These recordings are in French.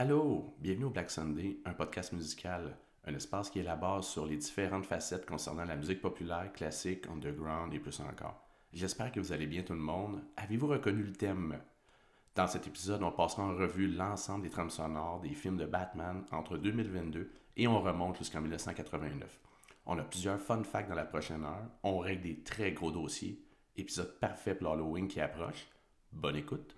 Allô, bienvenue au Black Sunday, un podcast musical, un espace qui est la base sur les différentes facettes concernant la musique populaire, classique, underground et plus encore. J'espère que vous allez bien tout le monde. Avez-vous reconnu le thème? Dans cet épisode, on passera en revue l'ensemble des trames sonores des films de Batman entre 2022 et on remonte jusqu'en 1989. On a plusieurs fun facts dans la prochaine heure, on règle des très gros dossiers, épisode parfait pour l'Halloween qui approche. Bonne écoute.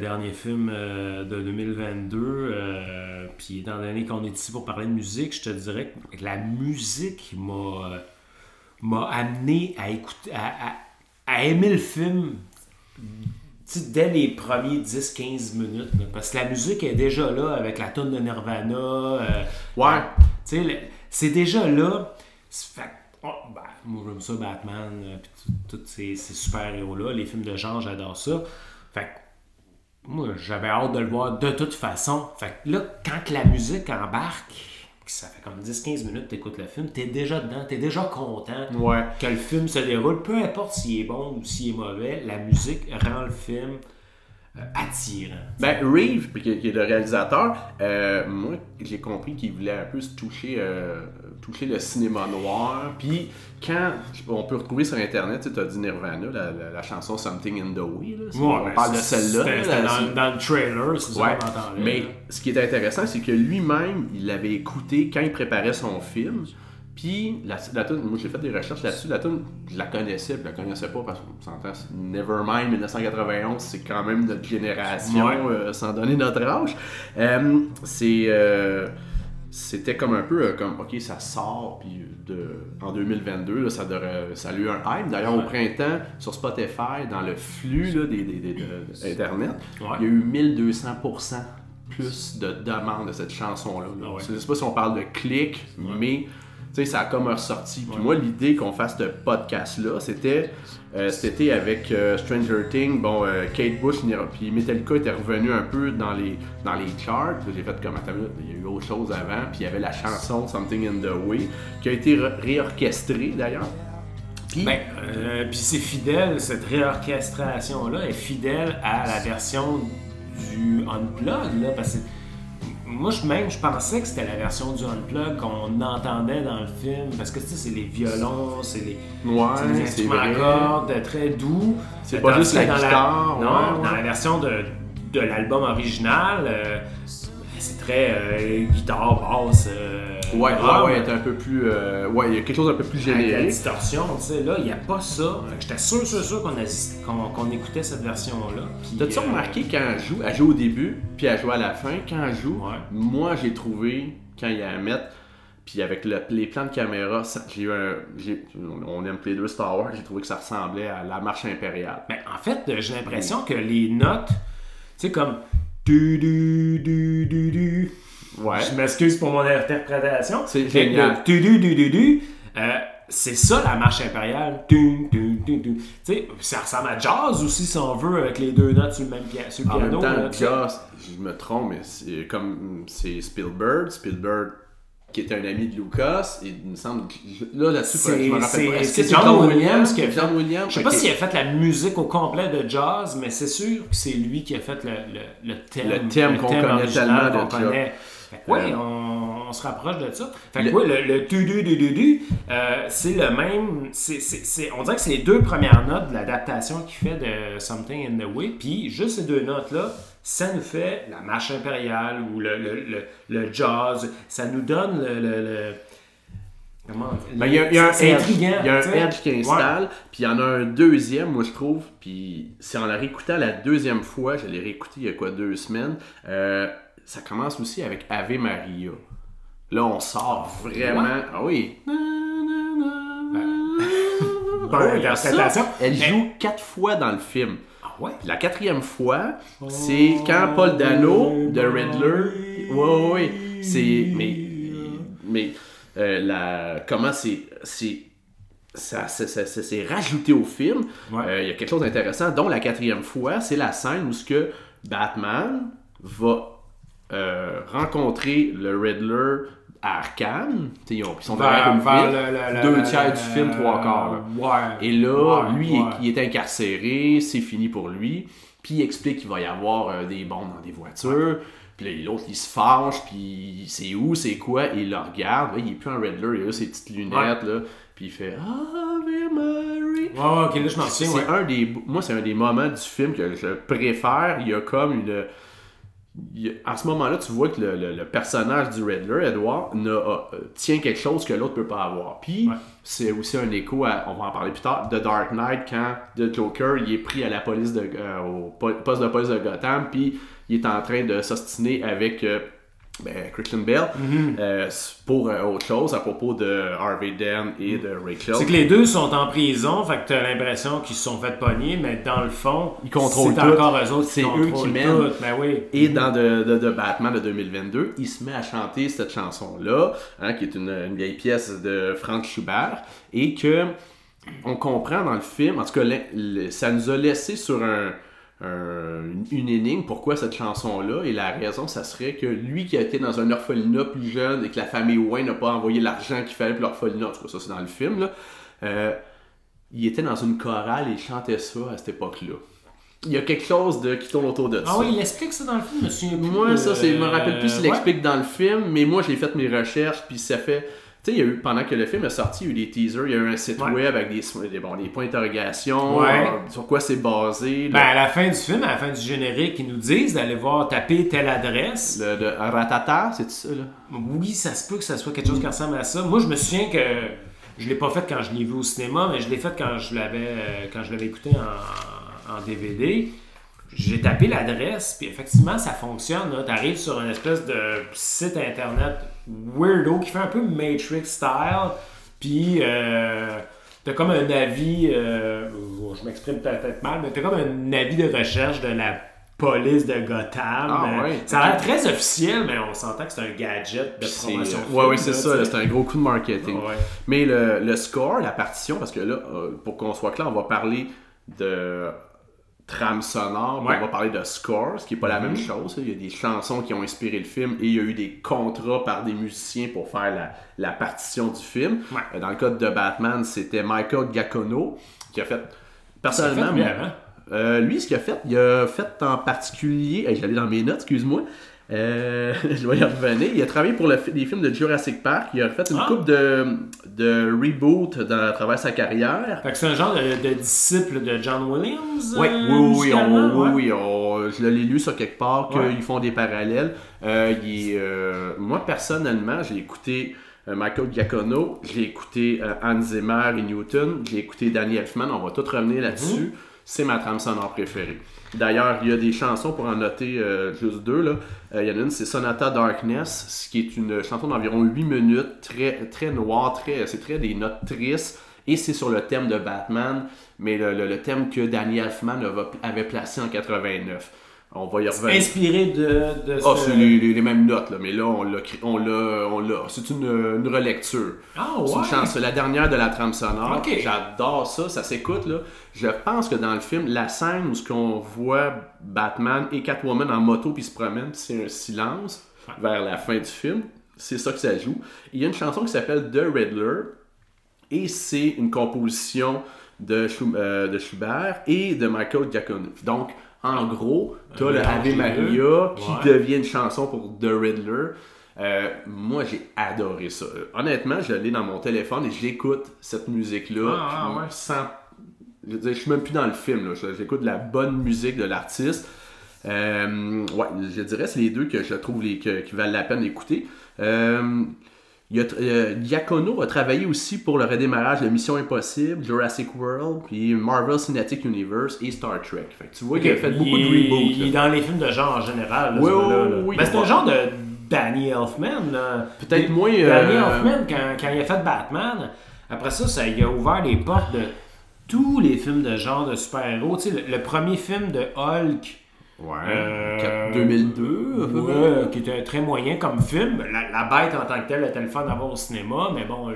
Dernier film euh, de 2022. euh, puis, étant donné qu'on est ici pour parler de musique, je te dirais que la musique m'a euh, m'a amené à écouter, à, à- à aimer le film dès les premiers 10-15 minutes. là. parce que la musique est déjà là avec la tonne de Nirvana. euh, Ouais. tu sais, le- c'est déjà là. Fait, oh, ben, moi, j'aime ça, Batman, puis tous ces, ces super-héros-là. Les films de genre, j'adore ça. Fait moi, j'avais hâte de le voir de toute façon. Fait que là, quand que la musique embarque, que ça fait comme 10-15 minutes que t'écoutes le film, t'es déjà dedans, t'es déjà content Ouais. que le film se déroule. Peu importe s'il est bon ou s'il est mauvais, la musique rend le film attirant. Ben, Reeve, qui, qui est le réalisateur, euh, moi, j'ai compris qu'il voulait un peu se toucher, euh, toucher le cinéma noir. Puis, quand on peut retrouver sur Internet, tu as dit Nirvana, la, la- la chanson Something in the Way. Là, Ouais, on ben, parle de c'est- celle-là. c'était- dans, c'est- dans le trailer, ça Ouais. Mais là. ce qui est intéressant, c'est que lui-même, il l'avait écouté quand il préparait son film. Puis, la, la tune- moi j'ai fait des recherches là-dessus. La tune, je la connaissais, puis je la connaissais pas parce qu'on s'entend. Nevermind 1991, c'est quand même notre génération, Ouais. euh, sans donner notre âge. Euh, c'est. euh, c'était comme un peu comme, ok, ça sort, puis de, en 2022, là, ça, devrait- ça a eu un hype. D'ailleurs, au printemps, sur Spotify, dans le flux là, des, des- des- de- Internet, Ouais. il y a eu 1200% plus de demandes de cette chanson-là. là. Ah. Je sais pas si on parle de clics, mais sais, ça a comme ressorti. Puis Ouais. moi, l'idée qu'on fasse ce podcast-là, c'était euh, cet été avec euh, Stranger Things, bon, euh, Kate Bush, puis Metallica était revenu un peu dans les, dans les charts. J'ai fait comme, attends, il y a eu autre chose avant, puis il y avait la chanson Something in the Way, qui a été réorchestrée d'ailleurs. Puis, Ben, euh, puis c'est fidèle, cette réorchestration-là est fidèle à la version du Unplug, là, parce que moi, je, même, je pensais que c'était la version du Unplug qu'on entendait dans le film, parce que, tu sais, c'est les violons, c'est les, ouais, c'est instruments à cordes très doux. C'est pas juste la guitare, non, ouais, ouais. dans la version de, de l'album original, euh, c'est très euh, guitare, basse. euh, Ouais, ouais, ouais, c'est un peu plus. euh, ouais, il y a quelque chose d'un peu plus Avec la générique. distorsion, tu sais, là, il n'y a pas ça. J'étais sûr, sûr, sûr qu'on écoutait cette version-là. T'as-tu euh, remarqué quand elle joue, elle joue au début, puis elle joue à la fin, quand elle joue, Ouais. moi j'ai trouvé, quand il y a à mettre, puis avec le- les plans de caméra, j'ai eu un. on aime les deux Star Wars, j'ai trouvé que ça ressemblait à la marche impériale. ben, en fait, euh, j'ai l'impression que les notes, tu sais, comme. Du, du, du, du, du. Ouais. Je m'excuse pour mon interprétation. C'est génial. le Du, du, du, du, du, euh, c'est ça la marche impériale. Tu sais, ça ressemble à jazz aussi, si on veut, avec les deux notes sur le même pia- sur le En même piano. temps, là, tu sais. Joss, je me trompe, mais c'est comme. C'est Spielberg, Spielberg qui était un ami de Lucas, et il me semble. que- Là, là-dessus, je me rappelle pas. C'est que John Williams qui a fait- John Williams? Je sais pas ok. s'il a fait la musique au complet de jazz, mais c'est sûr que c'est lui qui a fait le, le, le thème. Le thème qu'on connaît tellement de. Fait que oui, Euh, on, on se rapproche de ça. Fait que le- oui, le, le tu du du du du, euh, c'est le même. c'est c'est- c'est- on dirait que c'est les deux premières notes de l'adaptation qu'il fait de Something in the Way. Puis juste ces deux notes-là, ça nous fait la marche impériale ou le, le, le, le jazz. Ça nous donne le. Ben, il y a, il y a un edge. intriguant. Il y a un edge qui installe, puis il y en a un deuxième, moi je trouve, puis c'est en la réécoutant la deuxième fois, je l'ai réécouté il y a quoi, deux semaines, euh, ça commence aussi avec Ave Maria. Là, on sort vraiment... Ah oui! Ben, ça, Elle Mais- joue quatre fois dans le film. Ah ouais? La quatrième fois, c'est quand Paul Dano de Riddler. Oui, oui, oui. C'est. Mais. Mais. euh, la, comment c'est. c'est ça, ça, ça- ça s'est rajouté au film. Euh, Ouais. Il y a quelque chose d'intéressant, dont la quatrième fois, c'est la scène où ce que Batman va euh, rencontrer le Riddler à Arkham. Ils, ont- ils sont Vers, vers ville. le, le- deux tiers du film, trois quarts, là. Ouais. Et là, Ouais, lui, ouais. il est incarcéré, c'est fini pour lui. Puis il explique qu'il va y avoir euh, des bombes dans des voitures. Puis l'autre, il se fâche, puis c'est où, c'est quoi, et il le regarde. Là, il est plus un Riddler, il a ses petites lunettes, là. Puis il fait Ave ouais, ok, là, je m'en souviens, C'est un des, moi, c'est un des moments du film que je préfère. Il y a comme une. À ce moment-là, tu vois que le, le- le personnage du Riddler, Edward, euh, tient quelque chose que l'autre peut pas avoir. Puis, Ouais. c'est aussi un écho, à, on va en parler plus tard, de Dark Knight quand The Joker il est pris à la police de, euh, au po- poste de police de Gotham, puis il est en train de s'ostiner avec euh, ben, Christian Bale Mhm. euh, pour euh, autre chose à propos de Harvey Dent et de Rachel. C'est que les deux sont en prison, fait que t'as l'impression qu'ils se sont fait pogner, mais dans le fond, Ils contrôlent c'est tout. encore eux autres C'est qui eux qui mènent. tout. Ben oui. Et dans de, de- de Batman de 2022, il se met à chanter cette chanson-là, hein, qui est une, une vieille pièce de Frank Schubert, et que on comprend dans le film, en tout cas, le- le- ça nous a laissé sur un, un- une énigme pourquoi cette chanson-là, et la raison, ça serait que lui qui a été dans un orphelinat plus jeune et que la famille Wayne n'a pas envoyé l'argent qu'il fallait pour l'orphelinat, en tout cas, ça c'est dans le film, là, euh, il était dans une chorale et il chantait ça à cette époque-là. Il y a quelque chose de, qui tourne autour de ça. Ah oui, il explique ça dans le film, monsieur. Moi, ça, c'est, je me rappelle plus s'il ouais. l'explique dans le film, mais moi, j'ai fait mes recherches, puis ça fait. Tu sais, il y a eu, pendant que le film est sorti, il y a eu des teasers, il y a eu un site Ouais. web avec des, des, bon, des points d'interrogation, Ouais. euh, sur quoi c'est basé. Ben, à la fin du film, à la fin du générique, ils nous disent d'aller voir taper telle adresse. le, de Ratata, c'est ça, là? Oui, ça se peut que ça soit quelque chose qui ressemble à ça. Moi, je me souviens que je l'ai pas fait quand je l'ai vu au cinéma, mais je l'ai fait quand je l'avais euh, quand je l'avais écouté en, en DVD. J'ai tapé l'adresse, puis effectivement, ça fonctionne. Tu arrives sur une espèce de site internet weirdo qui fait un peu Matrix style, puis euh, t'as comme un avis, euh, je m'exprime peut-être mal, mais t'as comme un avis de recherche de la police de Gotham. Ah ouais, ça a l'air très officiel, mais on s'entend que c'est un gadget de promotion. ouais, ouais, c'est ça, c'est un gros coup de marketing. Ouais. Mais le, le score, la partition, parce que là, euh, pour qu'on soit clair, on va parler de trame sonore, Ouais. on va parler de score, ce qui n'est pas la même chose. Il y a des chansons qui ont inspiré le film et il y a eu des contrats par des musiciens pour faire la, la partition du film. Ouais. Euh, Dans le cas de Batman, c'était Michael Giacchino qui a fait. Personnellement, fait, euh, lui, ce qu'il a fait, il a fait en particulier. J'allais dans mes notes, excuse-moi. Euh, je vais y revenir. Il a travaillé pour le les films de Jurassic Park. Il a fait une Ah. coupe de, de reboot dans, à travers sa carrière. Fait que c'est un genre de, de disciple de John Williams. Oui, euh, oui, oui, on- oui, ouais. oui, on- je l'ai lu sur quelque part qu'ils Ouais. font des parallèles. Euh, il moi, personnellement, j'ai écouté Michael Giacchino, j'ai écouté Hans Zimmer et Newton, j'ai écouté Danny Elfman, on va tout revenir là-dessus. C'est ma trame sonore préférée. D'ailleurs, il y a des chansons pour en noter euh, juste deux. Là. Euh, il y en a une, c'est Sonata Darkness, ce qui est une chanson d'environ 8 minutes, très, noire, très, c'est très des notes tristes. Et c'est sur le thème de Batman, mais le, le- thème que Danny Elfman ava- avait placé en 89. On va y revenir. Inspiré de. de Ah, ce- c'est les, les- les mêmes notes, là, mais là, on l'a, on l'a. C'est une, une relecture. Ah, C'est une chance, la dernière de la trame sonore. Ok. J'adore ça, ça s'écoute là. Je pense que dans le film, la scène où ce qu'on voit Batman et Catwoman en moto puis se promènent, c'est un silence vers la fin du film. C'est ça que ça joue. Il y a une chanson qui s'appelle The Riddler et c'est une composition de, Schum- euh, de Schubert et de Michael Giacchino. Donc, en gros, tu as Un le Ave Maria qui Ouais. devient une chanson pour The Riddler. Euh, moi, j'ai adoré ça. Honnêtement, je l'ai dans mon téléphone et j'écoute cette musique-là Ah, ah, puis ouais. sans... Je, veux dire, je suis même plus dans le film. J'écoute de la bonne musique de l'artiste. Euh, ouais, je dirais c'est les deux que je trouve les, que- qui valent la peine d'écouter. Euh, il a, euh, Giacono a travaillé aussi pour le redémarrage de Mission Impossible, Jurassic World, puis Marvel Cinematic Universe et Star Trek. Fait que tu vois qu'il a fait beaucoup de reboots. Il est dans les films de genre en général. là, Oui, ce gars-là, oui, là. oui, Ben, c'est un genre de Danny Elfman. là. Peut-être Danny moins, euh, Elfman, quand, quand il a fait Batman, après ça, ça il a ouvert les portes de tous les films de genre de super-héros. Tu sais, le, le premier film de Hulk. Ouais. euh, 2002, à peu près. ouais, qui était très moyen comme film. La, la bête en tant que telle était le fun d'avoir au cinéma, mais bon,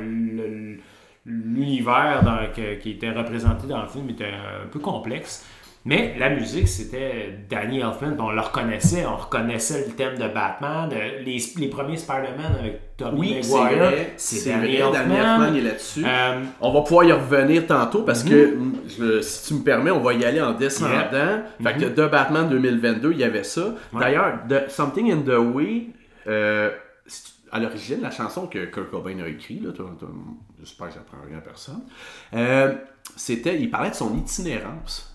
l'univers qui était représenté dans le film était un peu complexe. Mais la musique, c'était Danny Elfman, on le reconnaissait, on reconnaissait le thème de Batman. Euh, Les, les premiers Spider-Man avec Tobey Oui, Maguire, c'est Danny vrai, Danny Elfman Elfman. est là-dessus. Euh, On va pouvoir y revenir tantôt parce Mhm. que, je- si tu me permets, on va y aller en descendant. Fait que de Batman 2022, il y avait ça. Mhm. Ouais. D'ailleurs, Something in the Way, euh, à l'origine, la chanson que Kurt Cobain a écrite, j'espère que j'apprends rien à personne, euh, c'était, il parlait de son itinérance.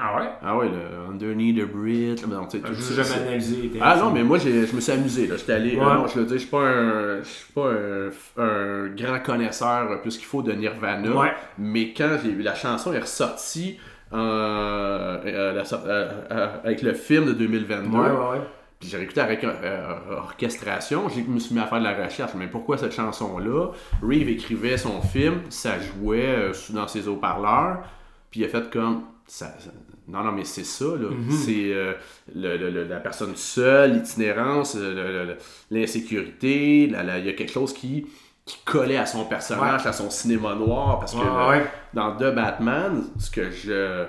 Ah ouais? Ah ouais, le Underneath the Bridge. non, tu sais, c'est- jamais analysé. ah non, mais moi, je me suis amusé. Là. J'étais allé. Ouais. euh, non, je le dis, je suis pas un, je suis pas un, un grand connaisseur euh, plus qu'il faut de Nirvana. Ouais. Mais quand j'ai vu la chanson est ressortie euh, la avec le film de 2022, Ouais, ouais, ouais. puis j'ai écouté avec euh, orchestration, j'ai- je me suis mis à faire de la recherche. Mais pourquoi cette chanson-là? Reeve écrivait son film, ça jouait euh, dans ses haut-parleurs, puis il a fait comme. Ça, ça- non, non, mais c'est ça, là. C'est euh, le- le- le- la personne seule, l'itinérance, l'insécurité. Il y a quelque chose qui, qui collait à son personnage, à son cinéma noir. Parce que Ouais, le- ouais. dans The Batman, ce que je.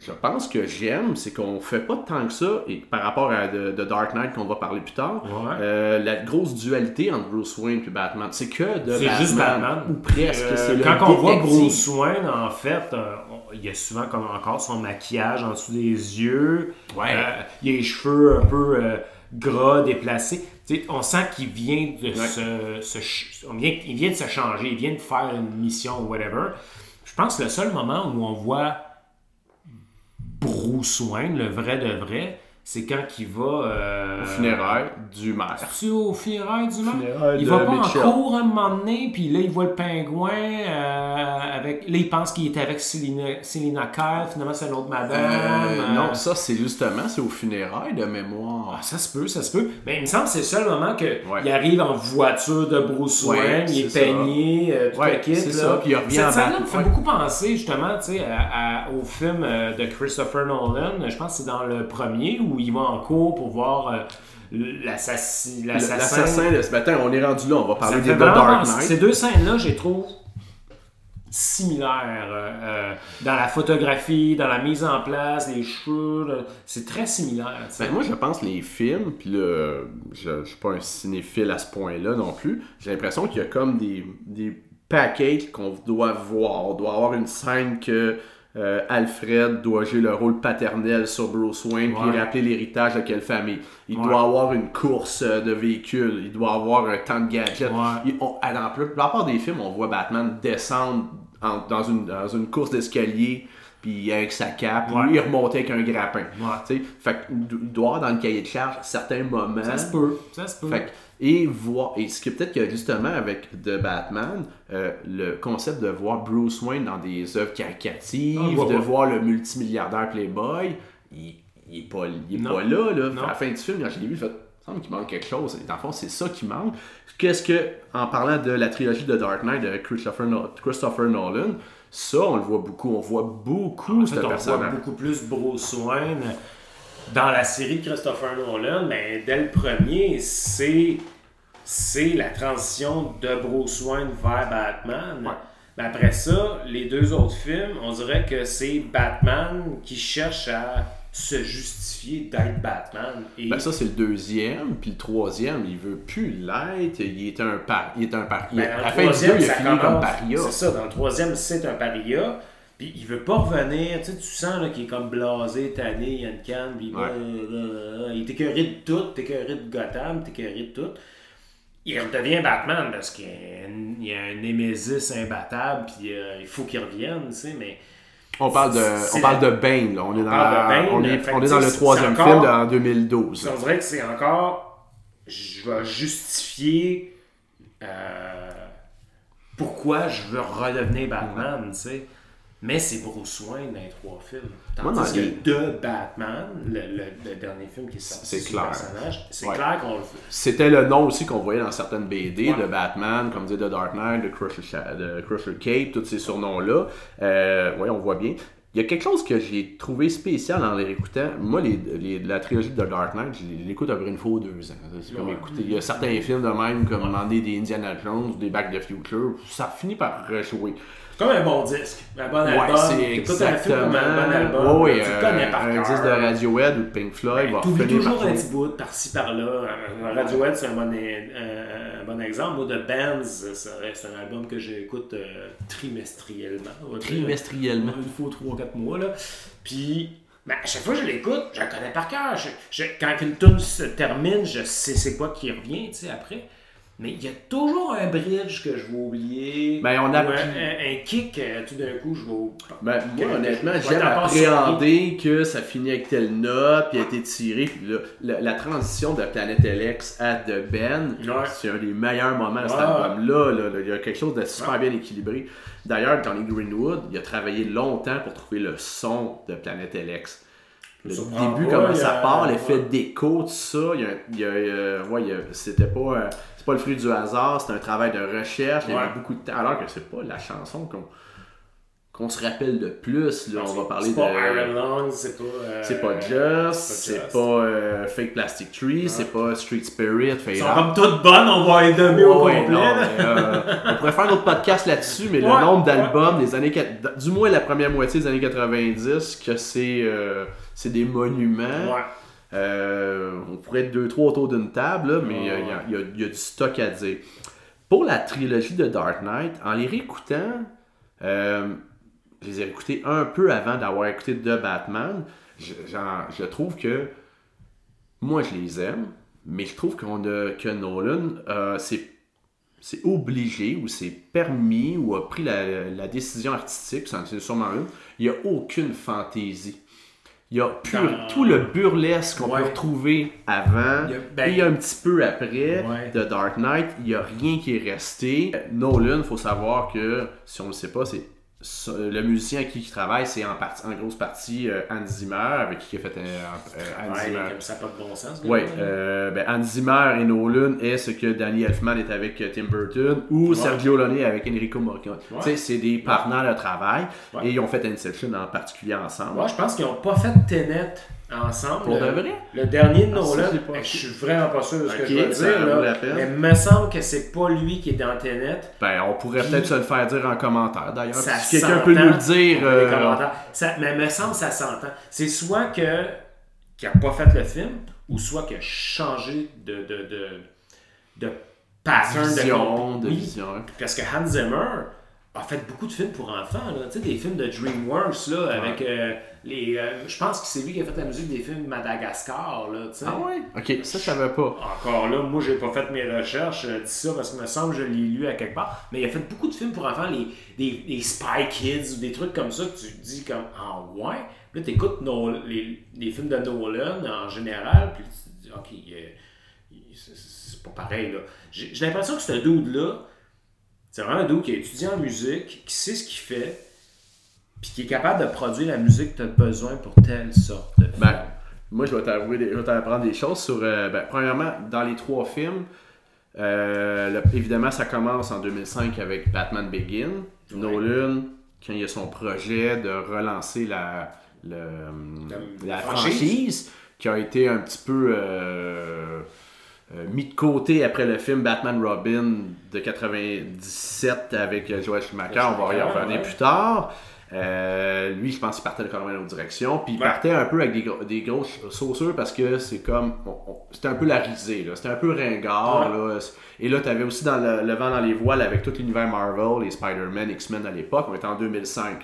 Je pense que j'aime, c'est qu'on fait pas tant que ça, et par rapport à The, The Dark Knight qu'on va parler plus tard, euh, la grosse dualité entre Bruce Wayne et Batman, c'est que de C'est Batman, juste Batman. ou presque. Euh, quand on voit. Bruce Wayne, en fait, euh, il y a souvent comme encore son maquillage en dessous des yeux. Ouais. Euh, il a les cheveux un peu euh, gras, déplacés. On sent qu'il vient de se, se ch- on vient, il vient de se changer, il vient de faire une mission ou whatever. Je pense que le seul moment où on voit Bruce Wayne, le vrai de vrai, c'est quand il va. euh, Au funérailles du maire. tu au funérailles du maire? Il va pas Mitchell. en cours à un moment donné, puis là, il voit le pingouin euh, avec... Là, il pense qu'il était avec Selina, Selina Kyle, finalement, c'est une autre madame. Euh, euh, non, ça c'est justement, c'est au funérailles de mémoire. ah, ça se peut, ça se peut. Mais il me semble que c'est le seul moment qu'il Ouais. arrive en voiture de Bruce Ouais, Wayne, il est peigné, euh, tout Ouais, le kit. c'est là. ça, puis il revient Cette scène-là me fait Ouais. beaucoup penser, justement, tu sais, au film euh, de Christopher Nolan. Je pense que c'est dans le premier, où il va en cours pour voir euh, l'assassin. L'assassin de ce matin, on est rendu là, on va parler des Dark Knight. Ces deux scènes-là, je les trouve similaires euh, euh, dans la photographie, dans la mise en place, les cheveux. C'est très similaire. Ben, moi, je pense les films, puis là, je, je suis pas un cinéphile à ce point-là non plus. J'ai l'impression qu'il y a comme des, des packages qu'on doit voir. On doit avoir une scène que euh, Alfred doit jouer le rôle paternel sur Bruce Wayne, puis Ouais. rappeler l'héritage de quelle famille. Il Ouais. doit avoir une course euh, de véhicule. Il doit avoir un temps de gadget. Ouais. Il- on- à la plupart des films, on voit Batman descendre en- dans, une, dans une course d'escalier, puis avec sa cape, Ouais. ou il remontait avec un grappin. Ouais. Fait il doit avoir dans le cahier de charge certains moments. Ça se peut. Ça se peut. Fait que- et voir et ce qui est peut-être que justement avec The Batman, euh, le concept de voir Bruce Wayne dans des œuvres caricatives, Ah, de voir le multimilliardaire Playboy, il, il est pas, il est pas là, là. À la fin du film, quand je l'ai vu, il fait semble qu'il manque quelque chose. Et dans le fond, c'est ça qui manque. Qu'est-ce que, en parlant de la trilogie de Dark Knight de Christopher, No- Christopher Nolan, ça, on le voit beaucoup. On voit beaucoup En ce on voit beaucoup plus Bruce Wayne dans la série de Christopher Nolan, mais dès le premier, c'est c'est la transition de Bruce Wayne vers Batman. Ouais. Mais après ça, les deux autres films, on dirait que c'est Batman qui cherche à se justifier d'être Batman. Et Ben ça c'est le deuxième, puis le troisième, il veut plus l'être, il est un par, il est un par, il- Ben, à la fin du deux, il a fini comme paria. C'est ça, dans le troisième, c'est un paria. Puis il veut pas revenir. Tu sais, tu sens là, qu'il est comme blasé, tanné, il y a une canne, puis Ouais. euh, il est écœuré de tout, t'es écœuré de Gotham, t'es écœuré de tout. Il redevient Batman parce qu'il y a un, il Némésis imbattable, puis euh, il faut qu'il revienne, tu sais, mais On parle de, on parle de Bane, là. On est dans, la- Bane, on est, on est dans le troisième film en 2012. on dirait que c'est encore. Je vais justifier euh, pourquoi je veux redevenir Batman, tu sais. Mais c'est Bruce Wayne dans les trois films. Moi, Tandis que les- de Batman, le, le- le dernier film qui est sorti C'est clair. personnage, c'est Ouais. clair qu'on le fait. C'était le nom aussi qu'on voyait dans certaines BD Ouais. de Batman, comme dit The Dark Knight, de Crusher, de Crusher Cape, tous ces surnoms-là. Euh, oui, on voit bien. Il y a quelque chose que j'ai trouvé spécial en les réécoutant. Moi, les, les- la trilogie de The Dark Knight, je l'écoute après une fois ou deux ans. C'est comme Ouais. écouter. Il y a certains films de même, comme demander des Indiana Jones ou des Back to the Future, ça finit par rejouer. Comme un bon disque, un bon Ouais, album. c'est un film bon album. Ouais, ouais, tu euh, connais par un cœur. disque de Radiohead ou de Pink Floyd T'oublies finir par toujours un petit bout par-ci par-là. Euh, Radiohead, c'est un bon, un, un bon exemple. Moi, The Bands, c'est un album que j'écoute euh, trimestriellement. Trimestriellement. Une fois, trois, quatre mois. Là. Puis, ben, à chaque fois que je l'écoute, je la connais par cœur. Je- je- quand une tune se termine, je sais c'est quoi qui revient tu sais, après. Mais il y a toujours un bridge que je vais oublier. Ben, on a- ou un, un- un kick, euh, tout d'un coup, je vais. Ben, Que- moi, honnêtement, j'aime appréhender que ça finit avec telle note, puis a été tiré. Puis là, la, la transition de Planet LX à The Ben, Ouais. c'est un des meilleurs moments de cet album-là. là, là. Il y a quelque chose de super bien équilibré. D'ailleurs, Johnny Greenwood, il a travaillé longtemps pour trouver le son de Planet LX. Le début, pas, comment ça part, l'effet ouais. d'écho, tout ça, il y a, il y a, euh, ouais, c'était pas, euh, pas le fruit du hasard, c'est un travail de recherche, il y a beaucoup de temps, alors que c'est pas la chanson qu'on qu'on se rappelle le plus, là, on va parler C'est de... pas Iron Lungs, c'est pas. euh, C'est pas Just, c'est pas euh, Fake Plastic Tree, c'est pas Street Spirit, Ils sont comme toutes bonnes, on va les donner au Ouais, complet. non, là. mais, euh, on pourrait faire un autre podcast là-dessus, mais le nombre d'albums des années... Du moins la première moitié des années 90, que c'est euh, c'est des monuments. Ouais. Euh, on pourrait être deux, trois autour d'une table, là, mais il y a- il y, a- y y du stock à dire. Pour la trilogie de Dark Knight, en les réécoutant, euh, je les ai réécoutés un peu avant d'avoir écouté The Batman. Je, trouve que moi je les aime, mais je trouve qu'on a, que Nolan, euh, c'est c'est obligé ou c'est permis ou a pris la, la décision artistique, c'en est sûrement une, il n'y a aucune fantaisie. Il y a pur- Dans- tout le burlesque qu'on Ouais. peut retrouver avant, Il y a- ben- et a un petit peu après Ouais. de Dark Knight, il n'y a rien qui est resté. Nolan, il faut savoir que, si on ne le sait pas, c'est ce- le musicien avec qui il travaille, c'est en, partie, en grosse partie euh, Hans Zimmer, avec qui il a fait euh, Hans Ouais, Zimmer. comme ça, pas de bon sens. Oui, euh, ben, Hans Zimmer et Nolan est ce que Danny Elfman est avec euh, Tim Burton ou Ouais. Sergio Leone avec Enrico Morricone. Ouais. Tu sais, c'est des partenaires de travail Ouais. et ils ont fait Inception en particulier ensemble. Moi, je pense qu'ils n'ont pas fait Tenet ensemble. Pour de Le- vrai? Le dernier de Ah, Nolan, j'ai pas- je suis vraiment pas sûr de ce que je vais dire. là, mais il me semble que c'est pas lui qui est dans Tenet. Ben, on pourrait Puis- peut-être se le faire dire en commentaire d'ailleurs. Si quelqu'un peut nous le dire. euh. Ça, mais il me semble que ça s'entend. C'est soit que qu'il n'a pas fait le film, ou soit qu'il a changé de, de, de, de pattern vision, de de Oui, vision. Parce que Hans Zimmer a fait beaucoup de films pour enfants. Là. Tu sais, des films de DreamWorks, là, avec euh, les... euh, je pense que c'est lui qui a fait la musique des films Madagascar, là, tu sais. Ah ouais? Ok, ça je savais pas. Encore là, moi, j'ai pas fait mes recherches, je dis ça parce qu'il me semble que je l'ai lu à quelque part. Mais il a fait beaucoup de films pour enfants, les, des, des Spy Kids ou des trucs comme ça que tu dis comme Ah ouais. Puis là, t'écoutes Nol- les, les films de Nolan en général, puis tu te dis Ok, euh, c'est- pas pareil là. J'ai j'ai l'impression que ce dude-là, c'est vraiment un dude qui a étudié en musique, qui sait ce qu'il fait, puis qui est capable de produire la musique que tu as besoin pour telle sorte de film. Ben, moi, je vais t'avouer, des- je vais t'apprendre des choses sur. euh, ben, premièrement, dans les trois films, euh, le- évidemment, ça commence en 2005 avec Batman Begin. Nolan, quand il a son projet de relancer la, le- La la franchise. franchise, qui a été un petit peu euh, euh, mis de côté après le film Batman Robin de 97 avec euh, Joel Schumacher. On va y en revenir plus tard. Euh, lui, je pense qu'il partait carrément dans une autre direction. Puis il partait un peu avec des, gros- des grosses sauceurs parce que c'est comme. C'était un peu la risée, là. C'était un peu ringard, là. Et là, tu avais aussi dans le, le vent dans les voiles avec tout l'univers Marvel, les Spider-Man, X-Men à l'époque. On était en 2005.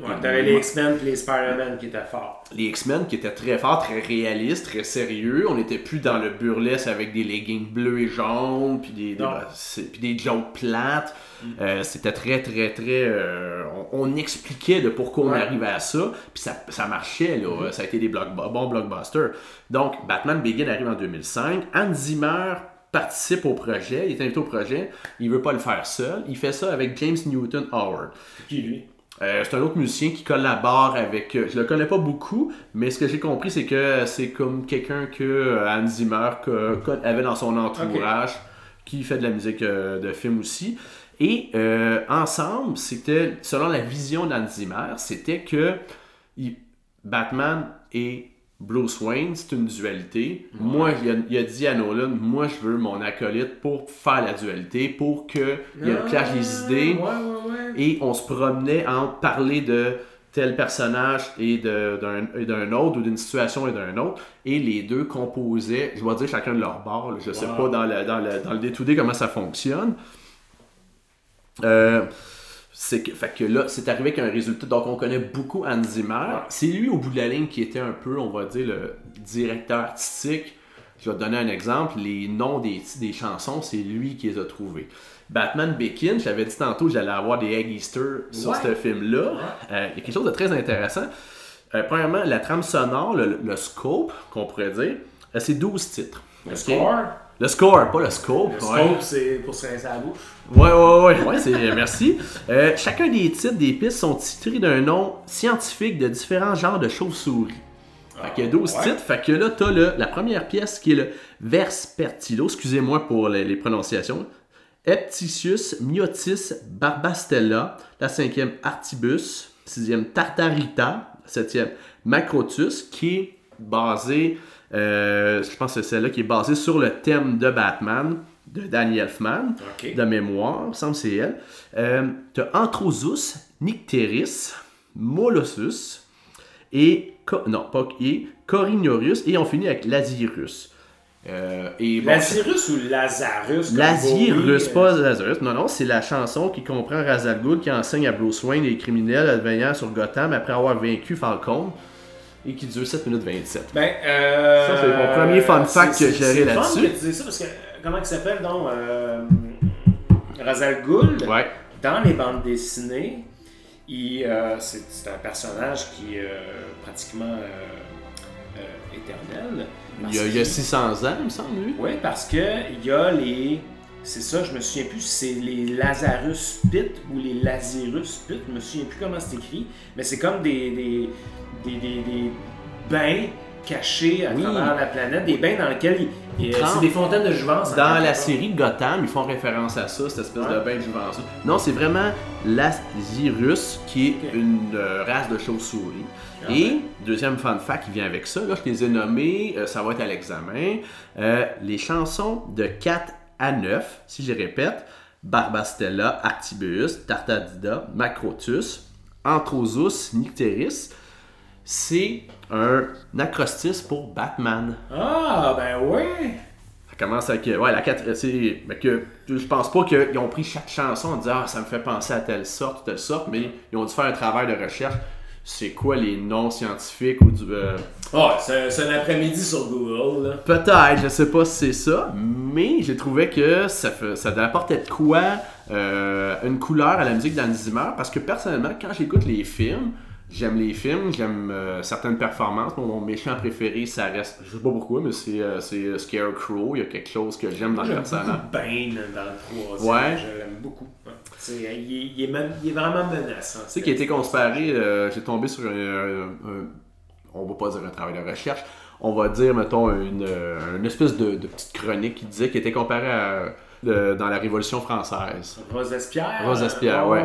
Ouais, T'avais les X-Men et les Spider-Man qui étaient forts. Les X-Men qui étaient très forts, très réalistes, très sérieux. On n'était plus dans le burlesque avec des leggings bleus et jaunes, puis des, bah, c'est- puis des jokes plates. Euh, C'était très, très, très. euh, on, on expliquait de pourquoi on arrivait à ça, puis ça, ça marchait, là. Ça a été des block- bons blockbusters. Donc, Batman Begin arrive en 2005. Hans Zimmer participe au projet, il est invité au projet, il veut pas le faire seul, il fait ça avec James Newton Howard. Qui lui? Euh, c'est un autre musicien qui collabore avec. euh, je le connais pas beaucoup, mais ce que j'ai compris, c'est que c'est comme quelqu'un que euh, Hans Zimmer que- que- avait dans son entourage, qui fait de la musique euh, de film aussi. Et euh, ensemble, c'était, selon la vision d'Hans Zimmer, c'était que Batman et Bruce Wayne, c'est une dualité. Moi, il a, il a dit à Nolan, moi, je veux mon acolyte pour faire la dualité, pour qu'il y ait un clash des idées. Ouais, ouais, ouais. Et on se promenait en parler de tel personnage et d'un autre, ou d'une situation et d'un autre. Et les deux composaient, je vais dire chacun de leur bord, là, je sais Wow. pas dans le, dans le, dans le day-to-day comment ça fonctionne. Euh, c'est que, fait que là, c'est arrivé qu'un résultat. Donc, on connaît beaucoup Hans Zimmer. C'est lui, au bout de la ligne, qui était un peu, on va dire, le directeur artistique. Je vais te donner un exemple. Les noms des, des chansons, c'est lui qui les a trouvés. Batman Begins, j'avais dit tantôt que j'allais avoir des egg Easter sur Ouais. ce film-là. Euh, Il y a quelque chose de très intéressant. Euh, premièrement, la trame sonore, le, le scope, qu'on pourrait dire, euh, c'est 12 titres. Le Ok? score? Le score, pas le scope. Le ouais. scope, c'est pour se rincer la bouche. Ouais, ouais, ouais, ouais, c'est, merci. Euh, chacun des titres des pistes sont titrés d'un nom scientifique de différents genres de chauves-souris. Fait qu'il y a 12 Ouais. titres. Fait que là, t'as le, la première pièce qui est le Verspertilo. Excusez-moi pour les, les prononciations. Epticius, Myotis, Barbastella. La cinquième, Artibus. Sixième, Tartarita. Septième, Macrotus, qui est basé, euh, je pense que c'est celle-là qui est basée sur le thème de Batman, de Danny Elfman de mémoire, il me semble c'est elle. Euh, t'as Anthrosus, Nycteris, Molossus et non, pas et Corynorius et on finit avec Lazirus. Euh, et bon, Lazarus ou Lazarus? Lazirus, pas Lazarus. Non, non, c'est la chanson qui comprend Ra's al Ghul qui enseigne à Bruce Wayne les criminels advenant sur Gotham après avoir vaincu Falcon et qui dure 7 minutes 27. Ben, euh, Ça, c'est mon premier fun fact que j'ai c'est fun là-dessus. que tu ça parce que, comment il s'appelle donc euh, Razal Ouais. dans les bandes dessinées, il, euh, c'est, un personnage qui est euh, pratiquement euh, euh, éternel. Il y, a, il y a 600 ans, il me semble, lui. Oui, parce que il y a les. C'est ça, je me souviens plus si c'est les Lazarus Pit ou les Lazarus Pit, je me souviens plus comment c'est écrit, mais c'est comme des, des, des, des- des bains cachés à Oui. travers la planète, des bains dans lesquels il- Trente. c'est des fontaines de jouvence. en Dans la série Gotham, ils font référence à ça, cette espèce de bain de jouvence. Non, c'est vraiment l'Azirus, qui est une euh, race de chauves-souris. Ah Et, ouais. deuxième fun fact qui vient avec ça, là, je les ai nommés, euh, ça va être à l'examen. Euh, les chansons de 4 à 9, si je répète, Barbastella, Artibus, Tartadida, Macrotus, Anthrosus, Nycteris, c'est un acrostice pour Batman. Ah, ben oui! Ça commence avec. Ouais, la 4. C'est. mais que, je pense pas qu'ils ont pris chaque chanson en disant Ah, ça me fait penser à telle sorte, telle sorte, mais ils ont dû faire un travail de recherche. C'est quoi les noms scientifiques ou du. euh, Ah, c'est, un après-midi sur Google, là. Peut-être, je sais pas si c'est ça, mais j'ai trouvé que ça, fait, ça apportait de quoi euh, une couleur à la musique d'Anne Zimmer parce que personnellement, quand j'écoute les films, j'aime les films, j'aime euh, certaines performances. Mon, mon méchant préféré, ça reste, je sais pas pourquoi, mais c'est euh, Scarecrow. Il y a quelque chose que j'aime dans le personnage. Bane dans le troisième. Ouais. Je l'aime beaucoup. Ouais. Il, est, il est même- il est vraiment menaçant. Tu sais, qui a été comparé, euh, j'ai tombé sur un, un- un- on va pas dire un travail de recherche, on va dire, mettons, une, euh, une espèce de, de petite chronique qui disait qu'il était comparé à, euh, dans la Révolution française. Robespierre. Robespierre, ouais.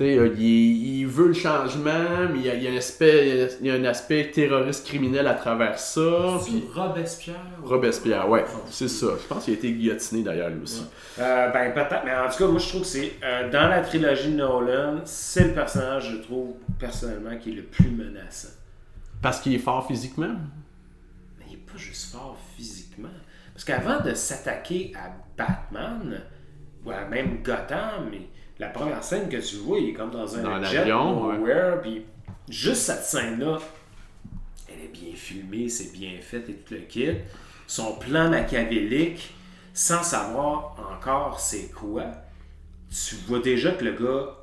Euh, il, il veut le changement, mais il y a, il y a un aspect, il y a un aspect terroriste criminel à travers ça. Puis Robespierre. Robespierre, ouais, c'est ça. Je pense qu'il a été guillotiné d'ailleurs lui aussi. Euh, ben peut-être, mais en tout cas, moi je trouve que c'est euh, dans la trilogie de Nolan, c'est le personnage, je trouve, personnellement, qui est le plus menaçant. Parce qu'il est fort physiquement? Mais il n'est pas juste fort physiquement. Parce qu'avant de s'attaquer à Batman, ou à même Gotham, la première scène que tu vois, il est comme dans un Dans jet nowhere, puis juste cette scène-là, elle est bien filmée, c'est bien fait et tout le kit. Son plan machiavélique, sans savoir encore c'est quoi, tu vois déjà que le gars,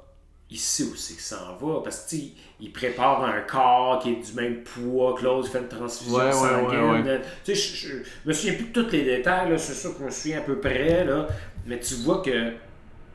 il sait où c'est qu'il s'en va. Parce que, sais, il prépare un corps qui est du même poids que l'autre, il fait une transfusion Ouais, sanguine. ouais, sais, je, je- me souviens plus de tous les détails, c'est sûr que je me souviens à peu près, là, mais tu vois que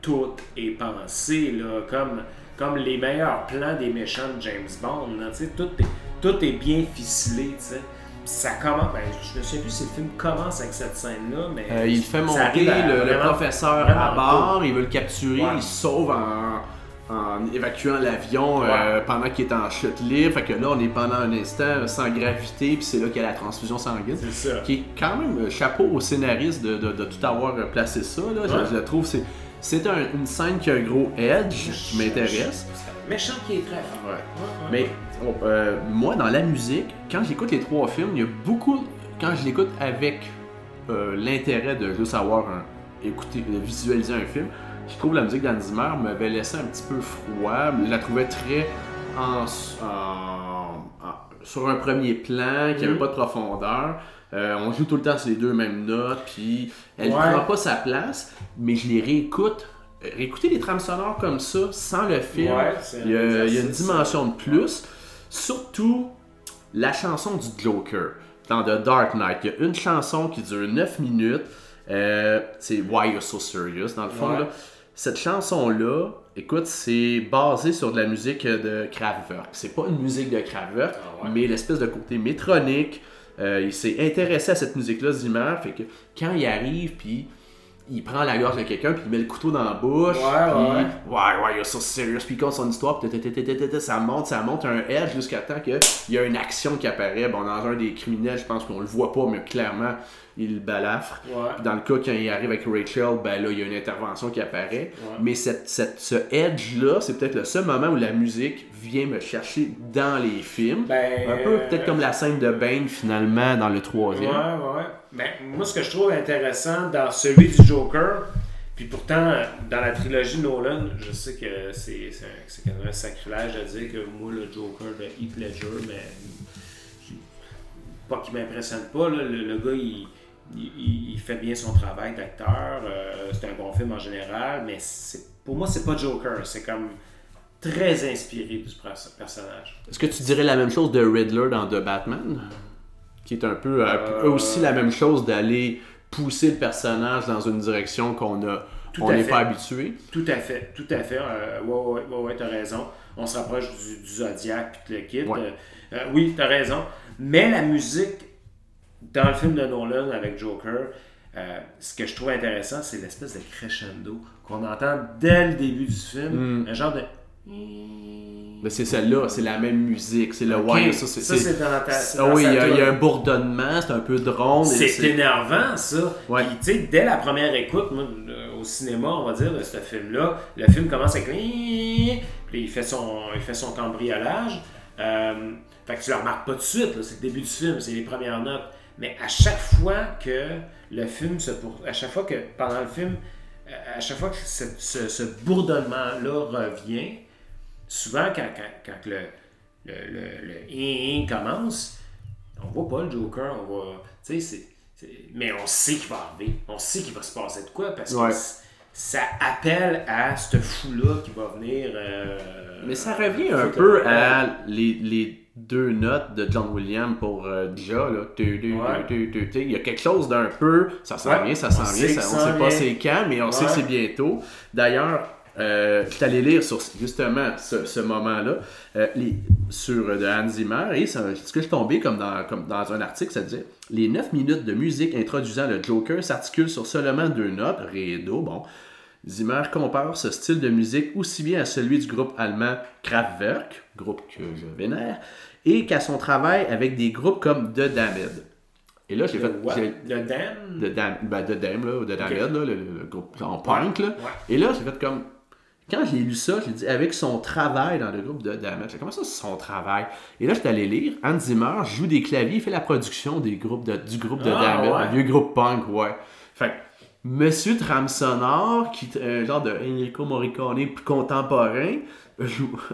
tout est pensé, là, comme comme les meilleurs plans des méchants de James Bond. là, sais, tout, est, tout est bien ficelé. sais. Ça commence. Ben, je me souviens plus si le film commence avec cette scène-là, mais. Euh, il fait ça monter à- le, professeur à bord, il veut le capturer, Ouais. il sauve en, en évacuant l'avion euh, pendant qu'il est en chute libre. Fait que là, on est pendant un instant sans gravité, puis c'est là qu'il y a la transfusion sanguine. C'est ça. Qui est quand même euh, chapeau au scénariste de, de- de tout avoir euh, placé ça. Là. Je- Ouais. Je, le trouve, c'est, c'est un- une scène qui a un gros edge qui m'intéresse. Méchant qui est très fort. Ouais. Mais euh, moi, dans la musique, quand j'écoute les trois films, il y a beaucoup. Quand je l'écoute avec euh, l'intérêt de juste avoir un. écouter, de visualiser un film, je trouve la musique d'Anne Zimmer m'avait laissé un petit peu froid. Je la trouvais très en, en- en- sur un premier plan, qui n'avait Mhm. pas de profondeur. Euh, on joue tout le temps sur les deux mêmes notes, puis elle ne Ouais. prend pas sa place, mais je les réécoute. Réécouter les trames sonores comme ça, sans le film, Ouais, il y, a, il y a une dimension de plus. Surtout la chanson du Joker dans The Dark Knight. Il y a une chanson qui dure 9 minutes. Euh, c'est Why You're So Serious, dans le fond. Ouais. là. Cette chanson-là, écoute, c'est basé sur de la musique de Kraftwerk. C'est pas une musique de Kraftwerk, Ah ouais. mais l'espèce de côté métronique. Euh, il s'est intéressé à cette musique-là, Zimmer. Fait que quand il arrive, puis il prend la gorge de quelqu'un, puis il met le couteau dans la bouche. Ouais, ouais. ouais, ouais, you're so serious. Puis il compte son histoire, puis ça monte, ça monte un edge jusqu'à temps qu'il y a une action qui apparaît. Bon, dans un des criminels, je pense qu'on le voit pas, mais clairement, il balafre. Ouais. Dans le cas, quand il arrive avec Rachel, ben là, il y a une intervention qui apparaît. Ouais. Mais cette, cette- ce edge-là, c'est peut-être le seul moment où la musique vient me chercher dans les films. Ben, Un peu euh, peut-être comme la scène de Bane, finalement, dans le Ouais, troisième. ouais. Ben, moi, ce que je trouve intéressant dans celui du Joker, puis pourtant, dans la trilogie Nolan, je sais que c'est c'est un, c'est quand même un sacrilège de dire que moi, le Joker de Heath Ledger, mais pas qu'il m'impressionne pas, là, le, le gars, il, il- il fait bien son travail d'acteur, euh, c'est un bon film en général, mais c'est- pour moi, c'est pas Joker, c'est comme très inspiré du perso- personnage. Est-ce que tu dirais la même chose de Riddler dans The Batman Qui est un peu, peu Euh, aussi la même chose d'aller pousser le personnage dans une direction qu'on a. Tout on n'est pas habitué? Tout à fait, tout à fait. Euh, ouais, ouais, ouais, ouais, t'as raison. On se rapproche du, du Zodiac puis de l'équipe. Ouais. Euh, euh, oui, t'as raison. Mais la musique dans le film de Nolan avec Joker, euh, ce que je trouve intéressant, c'est l'espèce de crescendo qu'on entend dès le début du film. Mm. Un genre de. Mais c'est celle-là, c'est la même musique. C'est le Ok, ouais, ça c'est. dans ta. Ah oui, il y, a, y un bourdonnement, c'est un peu drôle. C'est énervant, ça. Ouais. Puis, tu sais, dès la première écoute, moi, euh, au cinéma, on va dire, de ce film-là, le film commence avec. Puis il fait son, il fait son cambriolage. Euh, fait que tu le remarques pas tout de suite, c'est le début du film, c'est les premières notes. Mais à chaque fois que le film se pour... à chaque fois que pendant le film, euh, à chaque fois que ce, ce- ce bourdonnement-là revient, souvent quand, quand, quand le, le, le, commence, on voit pas le Joker, on voit. Tu sais, Mais on sait qu'il va arriver. On sait qu'il va se passer de quoi parce Ouais. que ça appelle à ce fou-là qui va venir. euh, Mais ça revient un foutre peu à les, les deux notes de John Williams pour euh, Dja. Là. Tu, tu, tu. Il y a quelque chose d'un peu. Ça s'en Ouais. vient, ça On s'en sait vient. que ça- ça on sait s'en pas c'est quand, mais on sait que c'est bientôt. D'ailleurs, euh, je suis allé lire sur justement ce, ce moment-là euh, sur euh, de Hans Zimmer et ça, ce que je suis tombé comme dans, comme dans un article, ça disait les 9 minutes de musique introduisant le Joker s'articulent sur seulement deux notes, Ré et Do, bon. Zimmer compare ce style de musique aussi bien à celui du groupe allemand Kraftwerk, groupe que je vénère, et qu'à son travail avec des groupes comme The Damned. Et là, j'ai fait. Le Dan. The Dam, ben, The Dam, là, The Damned, là, le, groupe en punk, là. Ouais. Et là, j'ai fait comme. Quand j'ai lu ça, j'ai dit avec son travail dans le groupe de Damned. J'ai Comment ça, son travail? Et là, j'étais allé lire. Hans Zimmer joue des claviers, il fait la production des groupes de- du groupe de Ah, Damned, ouais. un vieux groupe punk, ouais. Fait que, Monsieur Trame Sonore, qui est un genre de Enrico Morricone plus contemporain,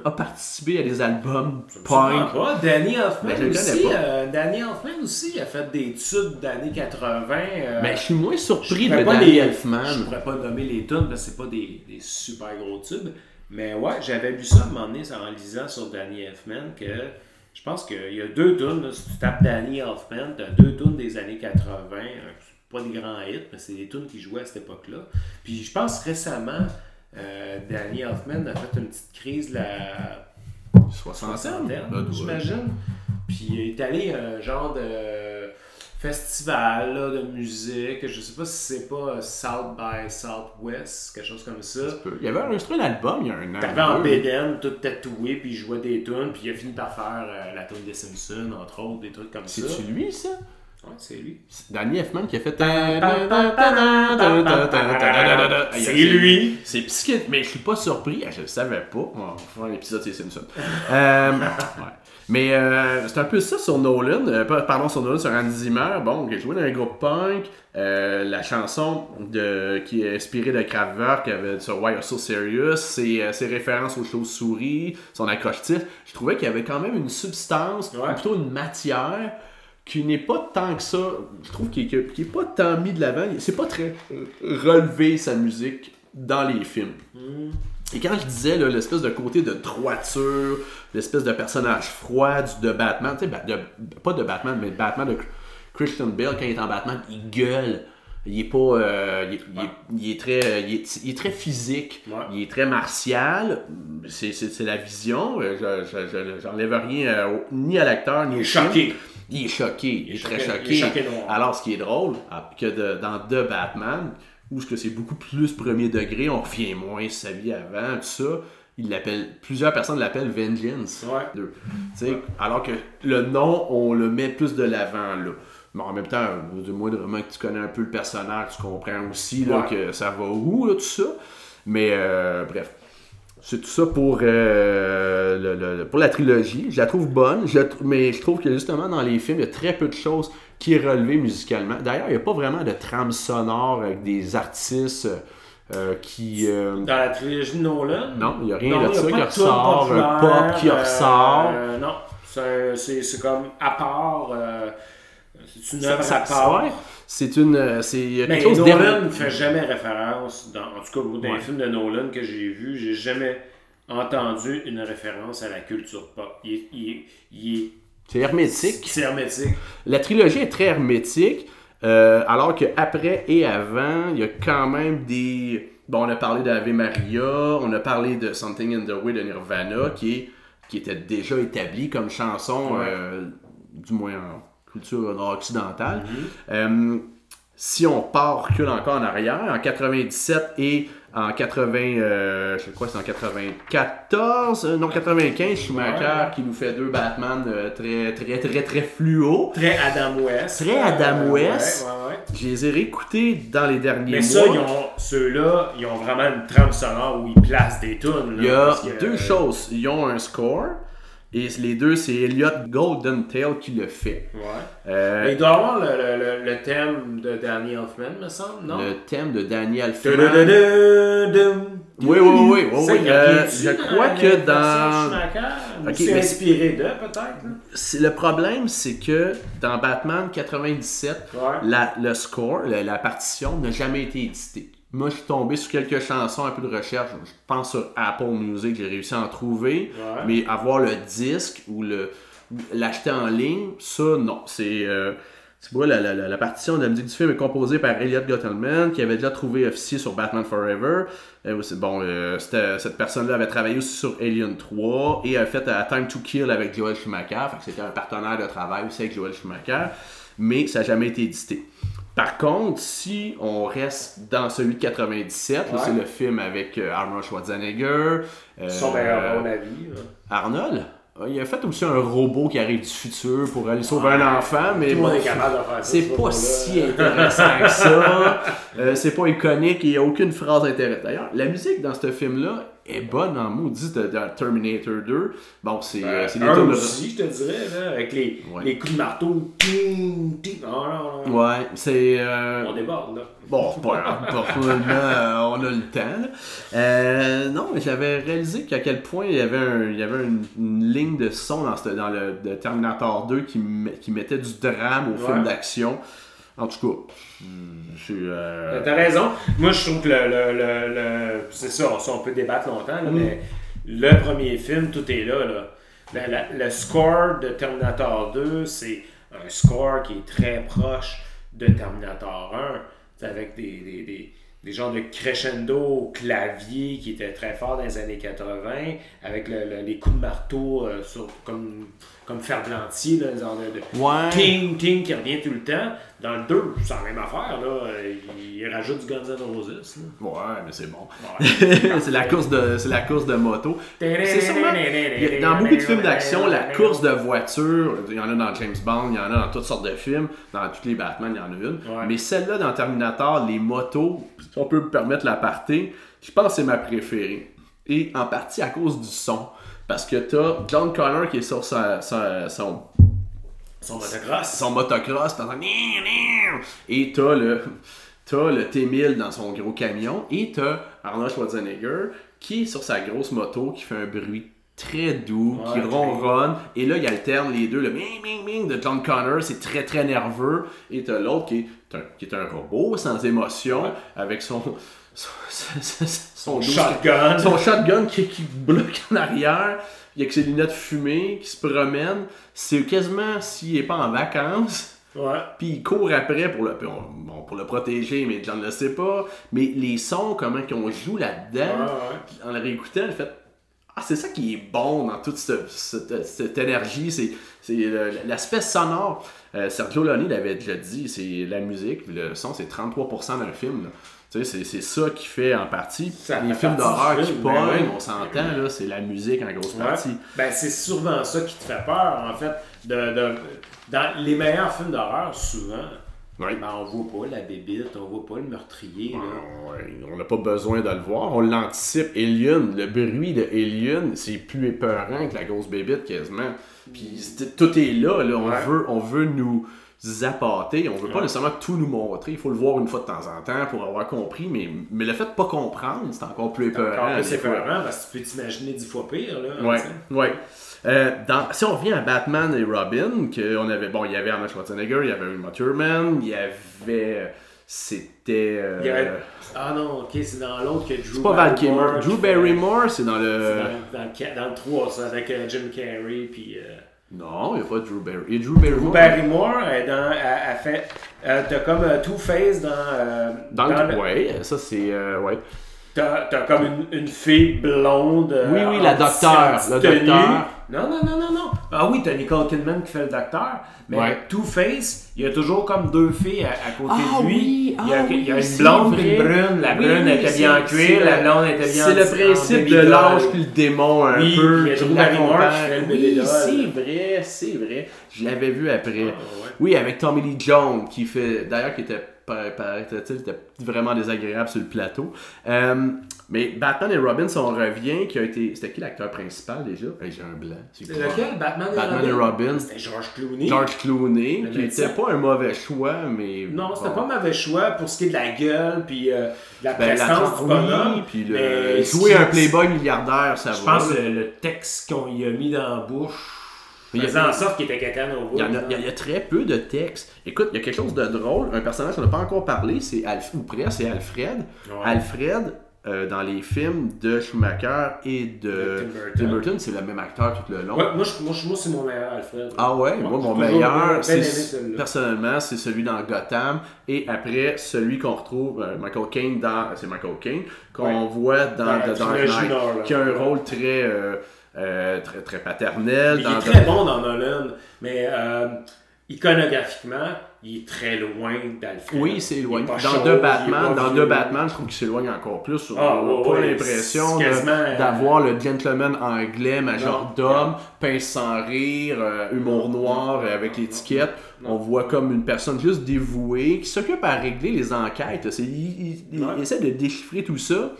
a participé à des albums punk. pas. Danny Hoffman aussi. euh, Danny Hoffman aussi a fait des tubes d'années 80. euh, Mais je suis moins surpris de Danny les-. Je pourrais pas nommer les tunes parce que c'est pas des, des super gros tubes. Mais ouais, j'avais lu ça à un moment donné en lisant sur Danny Elfman que je pense qu'il y a deux tunes. si tu tapes Danny Elfman, tu as deux tunes des années 80. euh, c'est pas des grands hits, mais c'est des tunes qui jouaient à cette époque-là. Puis je pense récemment, euh, Danny Elfman a fait une petite crise la Soixantaine, Ben, j'imagine. Puis il est allé à un genre de festival là, de musique. Je sais pas si c'est pas euh, South by Southwest, quelque chose comme ça. Il y avait enregistré un album il y a un an. T'avais en bédaine, tout tatoué, puis il jouait des tunes, puis il a fini par faire euh, la tune des Simpsons, entre autres, des trucs comme ça. C'est-tu lui, ça? Ouais, c'est lui. C'est Danny Elfman qui a fait... C'est lui. C'est psychique, mais je suis pas surpris. Je le savais pas. On va faire un épisode c'est Simpson. Euh, ouais. Mais euh, c'est un peu ça sur Nolan. euh, pardon, sur Nolan, sur Hans Zimmer. Bon, qui a joué dans un groupe punk. La chanson de, qui est inspirée de Kraftwerk avait sur Why You're So Serious, ses, ses références aux choses souris, son accroche-titre. Je trouvais qu'il y avait quand même une substance, Ouais. ou plutôt une matière qui n'est pas tant que ça. Je trouve qu'il n'est pas tant mis de l'avant. C'est pas très euh, relevé sa musique dans les films. Et quand je disais l'espèce de côté de droiture, l'espèce de personnage froid du, de Batman, tu sais, de- pas de Batman, mais Batman de Christian Bale, quand il est en Batman, il gueule. Il est pas. euh, il, est, il est- il est très, il, est, il est très physique. Ouais. Il est très martial. C'est, la vision. Euh, Je, je, je- j'enlève rien euh, ni à l'acteur, ni au film. Il est choqué. Il est, très choqué- choqué. il est choqué noir. Alors, ce qui est drôle, que de- dans The Batman, où ce que c'est beaucoup plus premier degré, on revient moins sa vie avant, tout ça, il l'appelle, plusieurs personnes l'appellent Vengeance. Ouais. Alors que le nom, on le met plus de l'avant, là. Mais en même temps, du moins, vraiment que tu connais un peu le personnage, tu comprends aussi là, Ouais. que ça va où, là, tout ça. Mais euh, bref. C'est tout ça pour, euh, le- pour la trilogie. Je la trouve bonne, je la trou- mais je trouve que justement dans les films, il y a très peu de choses qui est relevé musicalement. D'ailleurs, il n'y a pas vraiment de trame sonore avec des artistes euh, qui... euh, Dans la trilogie de Nolan? non, il n'y a rien Non, de ça qui ressort, un pop qui ressort. non, c'est- comme à part. c'est une œuvre à part. C'est une... euh, C'est Mais chose Nolan ne fait jamais référence, dans, en tout cas dans Ouais. les films de Nolan que j'ai vus, j'ai jamais entendu une référence à la culture pop. Il il est- il est- C'est hermétique. c'est hermétique. La trilogie est très hermétique, euh, alors que après et avant, il y a quand même des. Bon, on a parlé d'Ave Maria, on a parlé de Something in the Way de Nirvana, qui, est, qui était déjà établi comme chanson, Ouais. euh, du moins en culture occidentale. Mm-hmm. Euh, si on part, recule encore en arrière, en 97 et en 80, euh, je sais quoi, c'est en 94, euh, non 95, Schumacher Ouais. qui nous fait deux Batman euh, très très très très fluo. Très Adam West. Très Adam West. ouais, ouais, ouais. Je les ai réécoutés dans les derniers Mais mois. ça, ils ont, ceux-là, ils ont vraiment une trame sonore où ils placent des tunes. là, Il y a deux choses. Ils ont un score. Et les deux, c'est Elliot Goldentail qui le fait. Ouais. Euh, Mais il doit avoir le, le- le- thème de Danny Elfman, me semble, non? le thème de Daniel Elfman. Oui, oui, oui, oui, oui. Euh, je crois que dans- Schumacher? Ou Ok, c'est inspiré de, peut-être? Le problème, c'est que dans Batman 97, Ouais. la, le score, la, la partition n'a jamais été éditée. Moi, je suis tombé sur quelques chansons, un peu de recherche. Je pense sur Apple Music, j'ai réussi à en trouver. Ouais. Mais avoir le disque ou le l'acheter en ligne, ça, non. C'est. euh, tu vois, la, la- la- partition de la musique du film est composée par Elliot Gottelman, qui avait déjà trouvé officier sur Batman Forever. Euh, c'est- bon, euh, cette personne-là avait travaillé aussi sur Alien 3 et a fait A Time to Kill avec Joel Schumacher. C'était un partenaire de travail aussi avec Joel Schumacher. Mais ça n'a jamais été édité. Par contre, si on reste dans celui de 97, là, Ouais. c'est le film avec euh, Arnold Schwarzenegger. euh, Son meilleur là. Arnold, euh, il a fait aussi un robot qui arrive du futur pour aller sauver un enfant, mais bon, c'est ce pas si intéressant que ça. Euh, c'est pas iconique et il n'y a aucune phrase intéressante. D'ailleurs, la musique dans ce film-là est bonne en maudit de, de Terminator 2. Bon, c'est euh, c'est des un tunes de- aussi, je te dirais, là, avec les, Ouais. les coups de marteau. Ting, ting. Non, non, non. Ouais, c'est. euh, On déborde, là. Bon, pas. Personnellement, euh, on a le temps. là. Euh, non, mais j'avais réalisé qu'à quel point il y avait, un- il y avait une, une ligne de son dans, ce- dans le de Terminator 2 qui, qui mettait du drame au Ouais. film d'action. En tout cas, c'est. euh, T'as raison. Moi, je trouve que le. le, le, le- c'est ça, ça, on peut débattre longtemps, là, Mm. mais le premier film, tout est là. là. La- la- le score de Terminator 2, c'est un score qui est très proche de Terminator 1, C'est avec des, des, des, des genres de crescendo au clavier qui étaient très forts dans les années 80, avec le- le- les coups de marteau euh, sur, comme, comme Ferblantier, là, genre de, de Ouais. ting, ting qui revient tout le temps. Dans le 2, c'est la même affaire, là. Il, rajoute du Guns N' Roses. là. Ouais, mais c'est bon. Ouais. c'est la course de c'est la course de moto. C'est sûrement dans beaucoup de films d'action, la course de voiture, il y en a dans James Bond, il y en a dans toutes sortes de films, dans tous les Batman, il y en a une. Ouais. Mais celle-là dans Terminator, les motos, si on peut me permettre l'aparté, je pense que c'est ma préférée. Et en partie à cause du son. Parce que t'as John Connor qui est sur sa, sa- son Son motocross. son motocross, t'entends et t'as le t'as le T1000 dans son gros camion. Et t'as Arnold Schwarzenegger qui est sur sa grosse moto qui fait un bruit très doux, qui ronronne. Et là il alterne les deux le ming ming ming de John Connor, c'est très très nerveux. Et t'as l'autre qui est un, qui est un robot sans émotion Ouais. avec son son, Shotgun. son shotgun qui, qui bloque en arrière, il y a que ses lunettes fumées qui se promènent. C'est quasiment s'il est pas en vacances. Ouais. Puis il court après pour le, bon, pour le protéger, mais John ne le sait pas. Mais les sons, comment qu'on joue Ouais, là-dedans, ouais. puis en le réécoutant, fait Ah, c'est ça qui est bon dans toute ce- cette, cette énergie, c'est l'aspect sonore. Euh, Sergio Leone l'avait déjà dit, c'est la musique, le son, c'est 33% d'un film. là. Tu sais, c'est- ça qui fait en partie. Ça les films d'horreur qui pognent, ben oui. on s'entend, là, c'est la musique en grosse Ouais. partie. Ben, c'est souvent ça qui te fait peur, en fait. De, de- dans les meilleurs films d'horreur, souvent, Ouais. ben, on voit pas la bébite, on voit pas le meurtrier. là. Ouais, on n'a pas besoin de le voir, on l'anticipe. Alien, le bruit de Alien, c'est plus épeurant que la grosse bébite quasiment. Puis tout est là, là. On, Ouais. veut, on veut nous appâter, on veut pas Ouais. nécessairement tout nous montrer, il faut le voir une fois de temps en temps pour avoir compris, mais, mais le fait de pas comprendre, c'est encore plus épeurant. Encore plus épeurant, parce que tu peux t'imaginer dix fois pire. Là, Ouais, ouais. Euh, dans, si on revient à Batman et Robin, que on avait, bon, il y avait Arnold Schwarzenegger, il y avait Uma Thurman, il y avait, c'était, euh, Ah non, ok, c'est dans l'autre que Drew c'est pas Val Drew Barrymore, c'est dans C'est le, dans, dans, dans le 3, ça, avec euh, Jim Carrey. Puis, euh, non, il n'y a pas Drew Barrymore, il y a Drew Drew Barrymore. Elle, dans, elle, elle fait. euh, t'as comme euh, Two-Face dans. euh, Dans le, le- ouais, ça c'est, euh, ouais. T'as comme une, une fille blonde. euh, Oui, oui, la docteur, tenue. docteur. Non, non, non, non, non. Ah oui, t'as Nicole Kidman qui fait le docteur. Mais Ouais. Two-Face, il y a toujours comme deux filles à, à côté Ah de lui. oui, il y a, ah il y a une c'est blonde et une brune. La Oui, brune oui, était c'est- bien en c'est cuir, le- la blonde était bien C'est en le en principe de l'ange puis le démon un Oui, peu. le doll. c'est vrai, c'est vrai. Je l'avais vu après. Ah, ouais. Oui, avec Tommy Lee Jones, qui fait. D'ailleurs, qui était, paraît-il, était vraiment désagréable sur le plateau. Euh, mais Batman et Robin, si on revient, qui a été. C'était qui l'acteur principal déjà? Hey, J'ai un blanc. C'est lequel? Batman, Batman et Robin. C'était George Clooney. George Clooney, qui médecin. était pas un mauvais choix, mais. Non, c'était bon. pas un mauvais choix pour ce qui est de la gueule puis euh, de la Ben, tra- du bonhomme. puis le... jouer un playboy milliardaire, ça Je va. pense là. que le texte qu'on y a mis dans la bouche il y a- faisait en sorte qu'il était cacane au bout. Il y, a, il y très peu de textes. Écoute, il y a quelque chose de drôle. Un personnage qu'on n'a pas encore parlé, c'est Alf, ou presque, c'est Alfred. Ouais. Alfred, euh, dans les films de Schumacher et de Tim Burton. C'est le même acteur tout le long. Ouais, moi, je- moi, moi, c'est mon meilleur Alfred. Ah ouais, moi mon meilleur, personnellement, c'est celui dans Gotham et après celui qu'on retrouve euh, Michael Caine dans c'est Michael Caine qu'on Ouais. voit dans Dans The Dark Knight qui a un rôle très euh, euh, très très paternel il dans est très bon dans Nolan, mais euh, iconographiquement, il est très loin d'Alfred. Oui, c'est pas Dans deux Batman, dans deux Batman, je trouve qu'il s'éloigne encore plus. On Ah, n'a ouais, pas ouais, l'impression euh, d'avoir le gentleman anglais, major Non. d'homme, pince sans rire, euh, humour noir euh, avec l'étiquette. On voit comme une personne juste dévouée qui s'occupe à régler les enquêtes. Il, il- il Ouais. essaie de déchiffrer tout ça.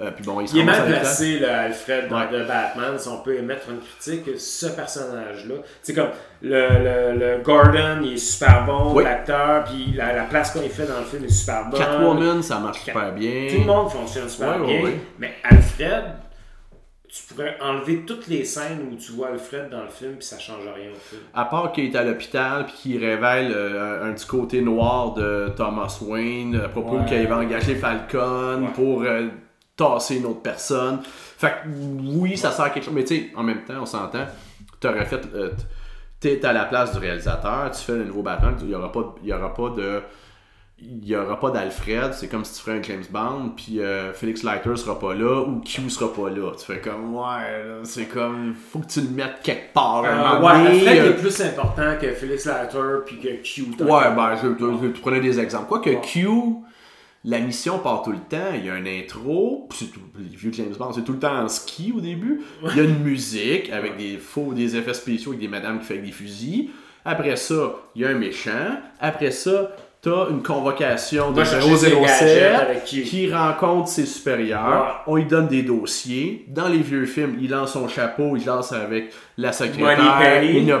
Euh, puis bon, il se Il est mal placé, là, Alfred, dans Ouais. Batman, si on peut émettre une critique, ce personnage-là. C'est comme le, le, le Gordon, il est super bon, Oui. l'acteur, puis la, la place qu'on fait dans le film est super bonne. Catwoman, ça marche super bien. Tout le monde fonctionne super Ouais, bien. ouais. Mais Alfred, tu pourrais enlever toutes les scènes où tu vois Alfred dans le film, puis ça change rien au film. À part qu'il est à l'hôpital puis qu'il révèle euh, un, un petit côté noir de Thomas Wayne à propos Ouais. qu'il va engager Falcon Ouais. pour euh, tasser une autre personne. Fait que oui, ça sert à quelque chose. Mais tu sais, en même temps, on s'entend, t'aurais fait. euh, T'es à la place du réalisateur, tu fais le nouveau Batman, il n'y aura pas, il y aura pas de. il n'y aura pas d'Alfred, c'est comme si tu ferais un James Bond, puis euh, Felix Leiter sera pas là, ou Q sera pas là. Tu fais comme, ouais, c'est comme, faut que tu le mettes quelque part. Euh, ouais, donné, Alfred euh, est plus important que Felix Leiter puis que Q. Ouais, ben, je, je, je prenais des exemples. Quoi que Q, la mission part tout le temps, il y a un intro, puis c'est tout, les vieux James Bond, c'est tout le temps en ski au début. Il y a une musique avec des faux, des effets spéciaux avec des madames qui font avec des fusils. Après ça, il y a un méchant. Après ça, t'as une convocation de Va chercher ses 007 gadgets avec Q. qui rencontre ses supérieurs. Ouais. On lui donne des dossiers. Dans les vieux films, il lance son chapeau, il lance avec la secrétaire.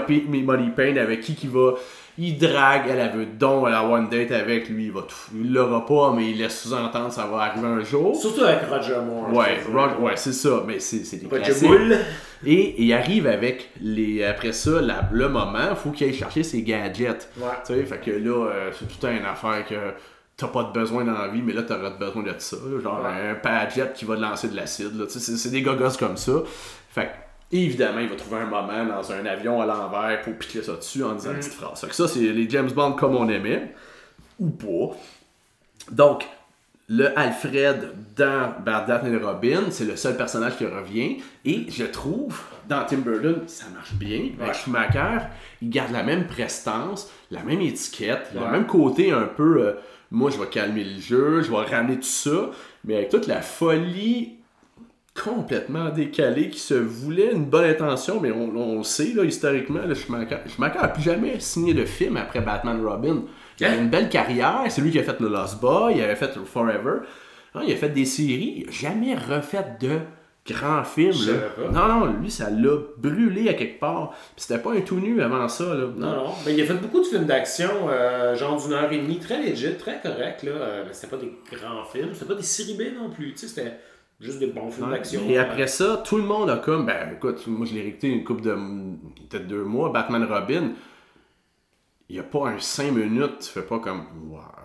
Pi- mais Money Pain avec qui qui va. Il drague, elle, elle veut donc elle a one date avec lui, il va tout. Il l'aura pas, mais il laisse sous-entendre ça va arriver un jour. Surtout avec Roger Moore. Ouais, ouais, c'est ça, mais c'est c'est des Roger classiques. Et il arrive avec les après ça la- le moment, faut qu'il aille chercher ses gadgets. Ouais. Tu sais, fait que là euh, c'est tout une affaire que t'as pas de besoin dans la vie, mais là t'auras besoin de ça, genre Ouais. un padjet qui va te lancer de l'acide là, tu sais, c'est c'est des gogos comme ça. Fait que évidemment, il va trouver un moment dans un avion à l'envers pour piquer ça dessus en disant une petite phrase. Que ça c'est les James Bond comme on aimait ou pas. Donc, le Alfred dans Batman et Robin, c'est le seul personnage qui revient. Et je trouve, dans Tim Burton, ça marche bien. Avec Ouais. Schumacher, il garde la même prestance, la même étiquette, le même côté un peu. euh, moi, je vais calmer le jeu, je vais ramener tout ça. Mais avec toute la folie complètement décalée qui se voulait une bonne intention, mais on, on le sait, là, historiquement, le Schumacher, n'a plus jamais signé de film après Batman Robin. Il a Hein? une belle carrière, c'est lui qui a fait le Lost Boy, il avait fait Forever, Hein, il a fait des séries, il n'a jamais refait de grands films. Là. Non, non, lui, ça l'a brûlé à quelque part. Puis c'était pas un tout nu avant ça. Là. Non, non. Ben, il a fait beaucoup de films d'action, euh, genre d'une heure et demie, très legit, très correct. Là. Euh, mais c'était pas des grands films, c'était pas des séries B non plus. Tu sais, c'était juste des bons films d'action. Et après ça, tout le monde a comme, ben écoute, moi je l'ai réécouté une couple de, peut-être deux mois, Batman Robin, il n'y a pas un 5 minutes, tu fais pas comme,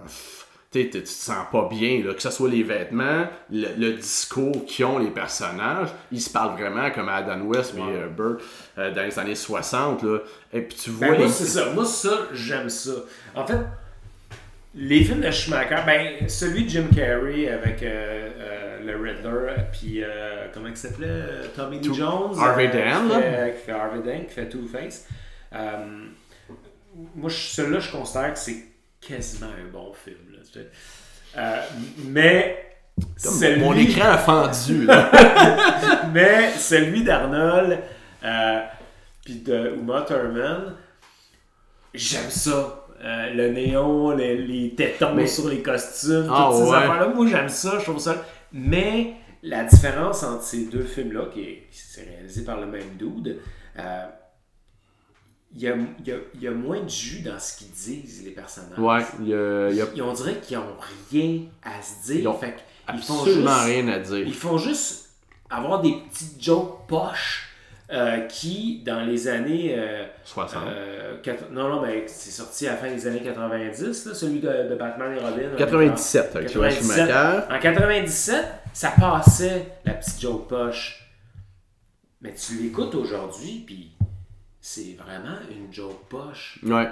pff. Tu te sens pas bien, là, que ce soit les vêtements, le, le discours qu'ils ont les personnages, ils se parlent vraiment comme Adam West et Ouais. euh, Burke euh, dans les années 60, là. et puis tu vois Ben, moi, les... c'est ça. Moi, ça, j'aime ça. En fait, les films de Schumacher, ben, celui de Jim Carrey avec euh, euh, le Riddler, puis euh, comment il s'appelait euh, Tommy Lee Jones. Harvey euh, Dent, qui là. fait, qui fait Harvey Dent, qui fait Two-Face. Moi, celui-là, je considère que c'est quasiment un bon film. Là, mais. celui- Mon écran a fendu, là. mais celui d'Arnold, puis de Uma Thurman, j'aime ça. Euh, le néon, les, les tétons Mais- sur les costumes, Ah, toutes ces ouais. affaires-là. Moi, j'aime ça, je trouve ça. Mais la différence entre ces deux films-là, qui est, qui s'est réalisé par le même dude, euh, il y, a, il y a- il y a moins de jus dans ce qu'ils disent, les personnages. ouais, il y a, il y a Ils- On dirait qu'ils n'ont rien à se dire. Ils ont fait qu'ils font absolument juste- rien à dire. ils font juste avoir des petites jokes poches euh, qui, dans les années. euh, 60. euh, non, non, mais c'est sorti à la fin des années 90, là, celui de, de Batman et Robin. 97 avec Joel 97. Schumacher. En 97, ça passait la petite joke poche. Mais tu l'écoutes aujourd'hui, puis c'est vraiment une joke poche. Ouais.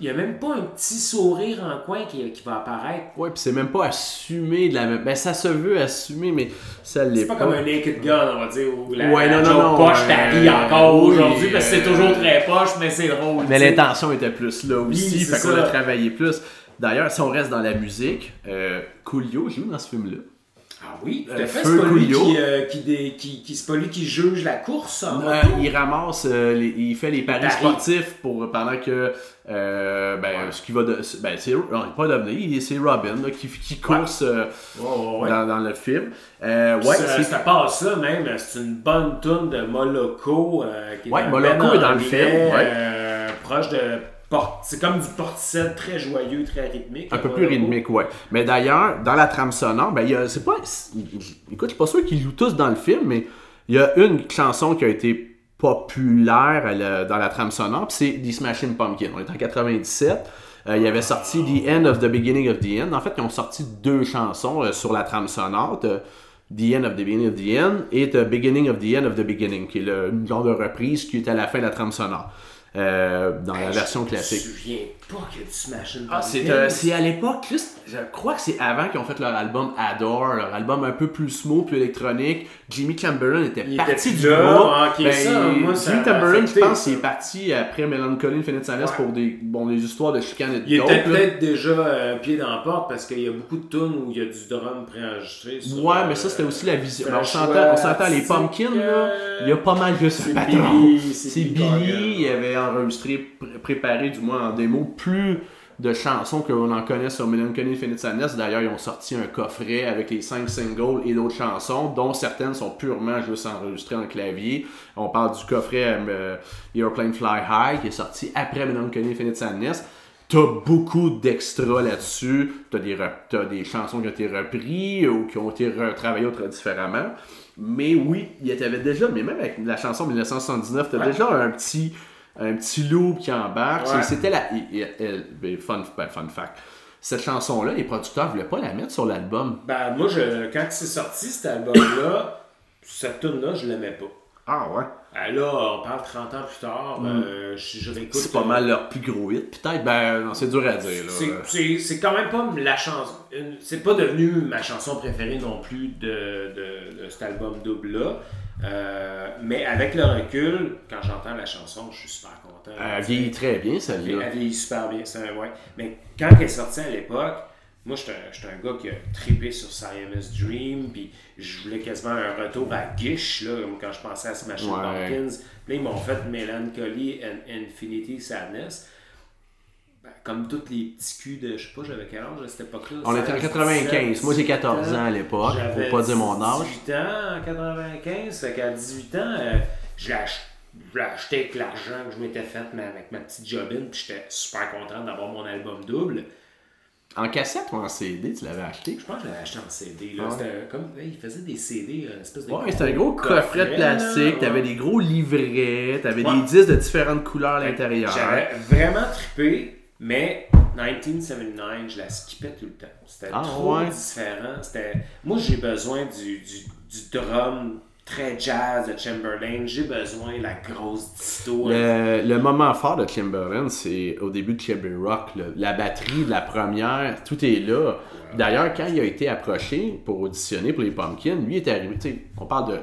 Il n'y a même pas un petit sourire en coin qui, qui va apparaître. Ouais, puis c'est même pas assumé de la même. Ben, ça se veut assumer, mais ça l'est C'est pas comme un Naked Gun, on va dire, où la, Ouais, la non, non, non, poche euh, encore oui, aujourd'hui, parce que c'est euh, toujours très poche, mais c'est drôle. Mais l'intention était plus là aussi, Oui, fait qu'on a travaillé plus. D'ailleurs, si on reste dans la musique, euh, Coolio joue dans ce film-là. Ah oui, tout Euh, à fait. Feu C'est pas, lui qui, euh, qui, dé- qui, pas lui qui juge la course en Euh, moto. il ramasse, euh, les- il fait les paris Paris. sportifs pour, pendant que, euh, ben, Ouais. ce qui va, de, ben, c'est, pas devenir, c'est Robin là, qui, qui course euh, Ouais, ouais, ouais. dans, dans le film. Euh, ouais, ça, c'est ça passe ça même, c'est une bonne tune de Moloko. qui est Ouais, un Moloko band est dans le film, proche de. C'est comme du portishead très joyeux, très rythmique. Un peu plus rythmique, ouais. Mais d'ailleurs, dans la trame sonore, ben, il y a, c'est pas. Écoute, je suis pas sûr qu'ils jouent tous dans le film, mais il y a une chanson qui a été populaire la- dans la trame sonore, c'est The Smashing Pumpkins. On est en 97. Euh, il avait sorti The End of the Beginning of the End. En fait, ils ont sorti deux chansons euh, sur la trame sonore. The End of the Beginning of the End et The Beginning of the End of the Beginning, qui est le genre de reprise qui est à la fin de la trame sonore. Euh, dans la version Je classique. me souviens pas que du Smashing Ah, c'est euh, c'est à l'époque, juste, je crois que c'est avant qu'ils ont fait leur album Adore, leur album un peu plus smooth, plus électronique. Jimmy Chamberlain était Il parti était du là, groupe. ok, Ben, ça, moi, ça Jimmy Chamberlain, je pense, ça. il est parti après Melancholy Infinite Sadness Ouais. pour des, bon, des histoires de chicane et de Il dope, était là. peut-être déjà euh, pied dans la porte parce qu'il y a beaucoup de tunes où il y a du drum préenregistré. sur, Ouais, euh, mais ça, c'était aussi la vision. Ben, on s'entend, on s'entend, les Pumpkins, là, euh, il y a pas mal de ce c'est patron. Billy, C'est c'est Billy, Billy il avait enregistré, pr- préparé du moins en démo plus de chansons qu'on en connaît sur Melancholy Infinite Sadness. D'ailleurs, ils ont sorti un coffret avec les 5 singles et d'autres chansons, dont certaines sont purement juste enregistrées en clavier. On parle du coffret euh, Airplane Fly High qui est sorti après Melancholy Infinite Sadness. T'as beaucoup d'extras là-dessus. T'as des, des chansons qui ont été reprises ou qui ont été retravaillées autre différemment. Mais oui, il y avait déjà, mais même avec la chanson 1979, t'as Ouais. déjà un petit, un petit loop qui embarque. Ouais. C'était la. ben, fun, ben, fun fact. Cette chanson-là, les producteurs voulaient pas la mettre sur l'album. Ben, moi, je, quand c'est sorti cet album-là, cette tune-là, je l'aimais pas. Ah ouais. Ben là, on parle 30 ans plus tard, euh, je, je réécoute. C'est pas euh, mal leur plus gros hit. Peut-être, ben, non, c'est dur à dire. C'est- quand même pas la chanson. C'est pas devenu ma chanson préférée non plus de, de, de cet album double-là. Euh, mais avec le recul, quand j'entends la chanson, je suis super content. Elle vieillit très bien, Elle celle-là. elle vieillit super bien, un ouais. Mais quand elle est sortie à l'époque, moi j'étais un, un gars qui a trippé sur Siamese Dream, puis je voulais quasiment un retour à Gish, là, quand je pensais à Smashing Ouais. Pumpkins. Puis là, ils m'ont fait Melancholy and Infinity Sadness. Comme tous les petits culs de, je sais pas, j'avais quel âge à cette époque-là? On était en 16, 95. Moi, j'ai 14 ans à l'époque. Faut pas dire mon âge. 18 ans en 95. Fait qu'à 18 ans, euh, je l'ai ach- je l'ai acheté avec l'argent que je m'étais fait mais avec ma petite jobine. Puis j'étais super content d'avoir mon album double. En cassette ou en CD, tu l'avais acheté? Je pense que je l'avais acheté en CD. Là. Ah comme, hey, il faisait des CD, une espèce de. Ouais, c'était un gros coffret de plastique, t'avais ouais. des gros livrets, t'avais Ouais. des disques de différentes couleurs à l'intérieur. J'avais vraiment trippé, mais 1979, je la skippais tout le temps. C'était Ah, trop ouais? différent. C'était... Moi, j'ai besoin du, du, du drum très jazz de Chamberlain. J'ai besoin de la grosse disto. Le, le moment fort de Timberland, c'est au début de Chubby Rock. là. La batterie de la première, tout est là. D'ailleurs, quand il a été approché pour auditionner pour les Pumpkins, lui était arrivé. On parle de,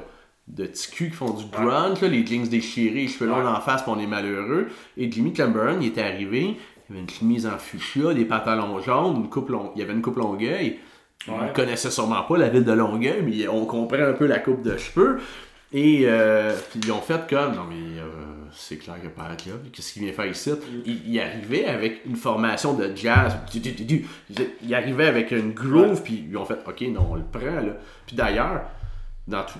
de petits culs qui font du grunge, là, les jeans déchirés, les cheveux longs Ouais. en face, puis on est malheureux. Et Jimmy Chamberlain, il était arrivé, il avait une chemise en fuchsia, des pantalons jaunes, une coupe long- il avait une coupe longueuil. Ouais. On connaissait sûrement pas la ville de Longueuil, mais on comprend un peu la coupe de cheveux. Et euh, puis ils ont fait comme, non mais euh, c'est clair que pas être là, qu'est-ce qu'il vient faire ici? Il, il arrivait avec une formation de jazz, il arrivait avec une groove, puis ils ont fait, ok, non, on le prend là. Puis d'ailleurs, dans tout,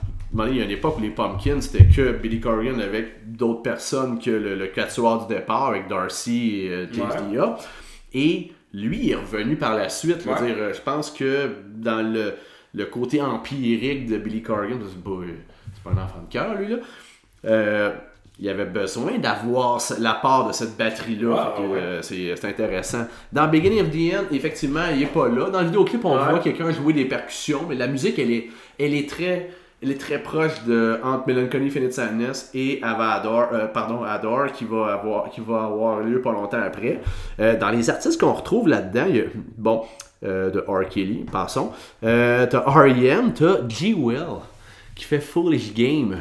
il y a une époque où les Pumpkins, c'était que Billy Corgan avec d'autres personnes que le, le quatuor du départ, avec Darcy et euh, James Ouais. Et lui il est revenu par la suite. Ouais. dire, euh, je pense que dans le, le côté empirique de Billy Corgan, c'est pas, c'est pas un enfant de cœur, lui, là. euh, il avait besoin d'avoir la part de cette batterie-là. Ouais. euh, c'est, intéressant. Dans Beginning of the End, effectivement, il est pas là. Dans le vidéoclip, on Ouais. voit quelqu'un jouer des percussions, mais la musique, elle est, elle est très. Elle est très proche de entre Melancholy Infinite Sadness et Avador, euh, pardon, Adore qui va avoir qui va avoir lieu pas longtemps après. Euh, dans les artistes qu'on retrouve là-dedans, il y a, bon, euh, de R. Kelly, passons. T'as R.E.M., t'as G. Will qui fait Foolish Game.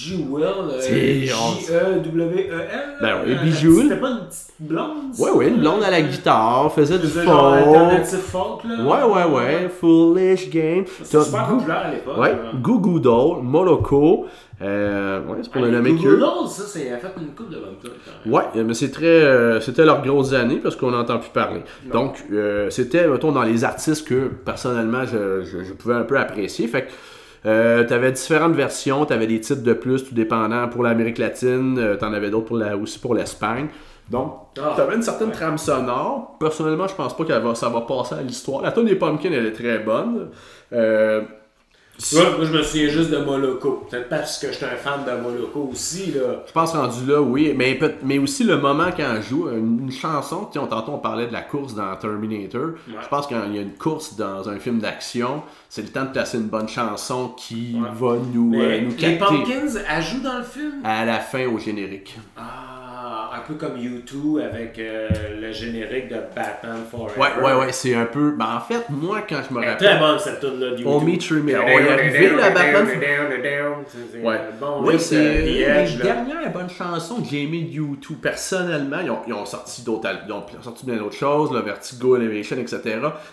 G-Will, euh, J-E-W-E-L. Ben oui, euh, Bijou. C'était pas une petite blonde? Ouais, ouais, une blonde à la guitare, faisait du folk. alternative folk, là. Ouais, ouais, ouais, Foolish Game. C'était super populaire à l'époque. Ouais. Goo Goo Doll, Moloko, euh, ouais, c'est pour le nommer que. Ça, c'est a fait une coupe de même. Ouais, mais c'est très, euh, c'était leurs grosses années parce qu'on n'entend plus parler. Donc, euh, c'était, mettons, dans les artistes que personnellement je, je- je pouvais un peu apprécier. Fait que euh, t'avais différentes versions, t'avais des titres de plus, tout dépendant pour l'Amérique latine, euh, t'en avais d'autres pour la, aussi pour l'Espagne. Donc, Ah, t'avais une certaine ouais. trame sonore. Personnellement, je pense pas que ça va passer à l'histoire. La tune des Pumpkins, elle est très bonne. Euh, Ouais, moi, je me souviens juste de Moloko. Peut-être parce que j'étais un fan de Moloko aussi, là. Je pense rendu là, oui. Mais, mais aussi le moment quand elle joue, une, une chanson, on, tantôt on parlait de la course dans Terminator. Je pense qu'il y a une course dans un film d'action, c'est le temps de placer une bonne chanson qui Ouais. va nous, euh, nous les capter Pumpkins, elle joue dans le film? à la fin au générique. Ah, un peu comme U2 avec euh, le générique de Batman Forever. Ouais, ouais, ouais, c'est un peu. Ben, en fait, moi, quand je me rappelle. très bonne cette tune là du On U2. meet me. On est arrivé, la Batman. Ouais. Bon, Oui, c'est The une des dernières bonnes chansons que j'ai aimées de YouTube. Personnellement, ils ont, ils ont sorti d'autres al- ils ont sorti bien d'autres choses, le Vertigo, Elevation, etc.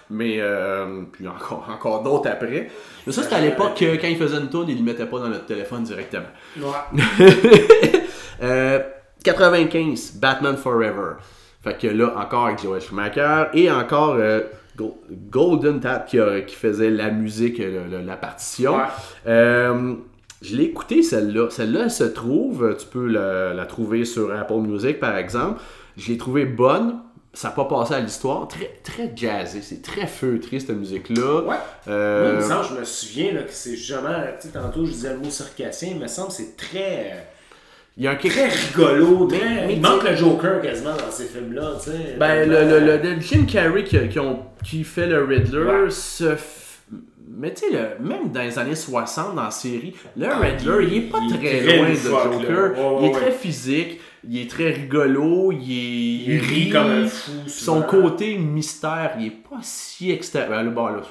Mais, euh, puis encore, encore d'autres après. Mais ça, c'était à l'époque que quand ils faisaient une tune, ils ne mettaient pas dans notre téléphone directement. Ouais. Euh, 95, Batman Forever. Fait que là, encore avec Joel Schumacher et encore euh, Go- Golden Tap qui, a- qui faisait la musique, le- le- la partition. Ouais. Euh, je l'ai écouté celle-là. Celle-là, elle se trouve, tu peux la, la trouver sur Apple Music par exemple. Je l'ai trouvée bonne. Ça n'a pas passé à l'histoire. Très, très jazzé. C'est très feutré cette musique-là. Ouais. Euh, Moi, il me semble, je me souviens là, que c'est justement, tantôt je disais le mot circassien, il me semble que c'est très, euh, il y a un très rigolo, très... mais il manque le Joker quasiment dans ces films-là, tu sais. Ben, le, le, le- le Jim Carrey qui, qui, ont- qui fait le Riddler Ouais. se. f- Mais tu sais, le- même dans les années 60, dans la série, le Ah, Riddler, il, il- est pas il est très, loin de Joker. il est ouais, très physique, il est très rigolo, il est. il rit comme un fou. Son côté mystère, il est pas si extra. ben bon, là,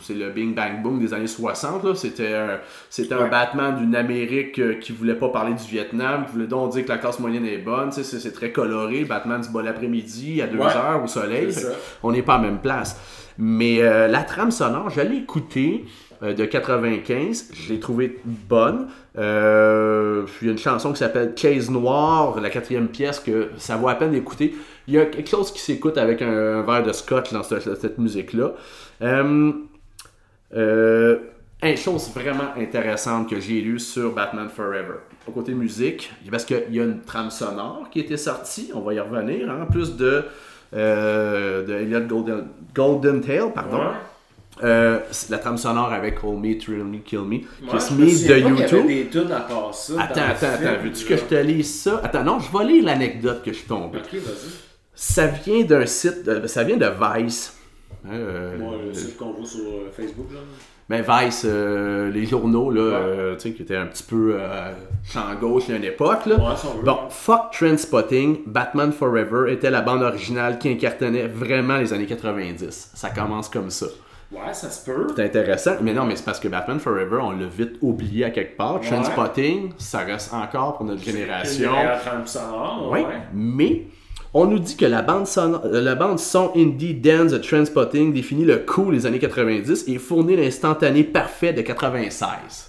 c'est le Bing Bang Boom des années 60. là. C'était un, c'était un. Batman d'une Amérique euh, qui voulait pas parler du Vietnam, qui voulait donc dire que la classe moyenne est bonne. C'est, très coloré. Batman du bon l'après-midi à 2 Ouais. heures au soleil. On n'est pas à la même place. Mais euh, la trame sonore, je l'ai écoutée de 95. Je l'ai trouvée bonne. Euh, il y a une chanson qui s'appelle Chase Noir, la quatrième pièce, que ça vaut à peine d'écouter. Il y a quelque chose qui s'écoute avec un, verre de scotch dans cette, musique-là. Euh, euh, une chose vraiment intéressante que j'ai lue sur Batman Forever. Au côté musique, parce qu'il y a une trame sonore qui était sortie, on va y revenir, hein, en plus de, euh, de Elliot Golden, Tail, pardon. Euh, la trame sonore avec Hold Me, Thrill Me, Kill Me, je Me me de y avait YouTube. des tunes à part ça. dans Attends, attends, attends, veux-tu que je te lise ça? Attends, non, je vais lire l'anecdote que je suis tombé. Ok, vas-y. Ça vient d'un site, de- ça vient de Vice. Hein, euh, Moi, le site qu'on voit sur euh, Facebook, là. Ben Vice, euh, les journaux, là, euh, tu sais, qui étaient un petit peu euh, champ gauche à une époque, là. Ouais. Bon, fuck Trendspotting, Batman Forever était la bande originale qui incarnait vraiment les années 90. Ça commence comme ça. Ouais, ça se peut. C'est intéressant, mais non, mais c'est parce que Batman Forever, on l'a vite oublié à quelque part. Trendspotting, ça reste encore pour notre génération. Sonore, Oui, ouais. mais on nous dit que la bande, son, euh, la bande son indie dance de Transpotting définit le cool des années 90 et fournit l'instantané parfait de 96.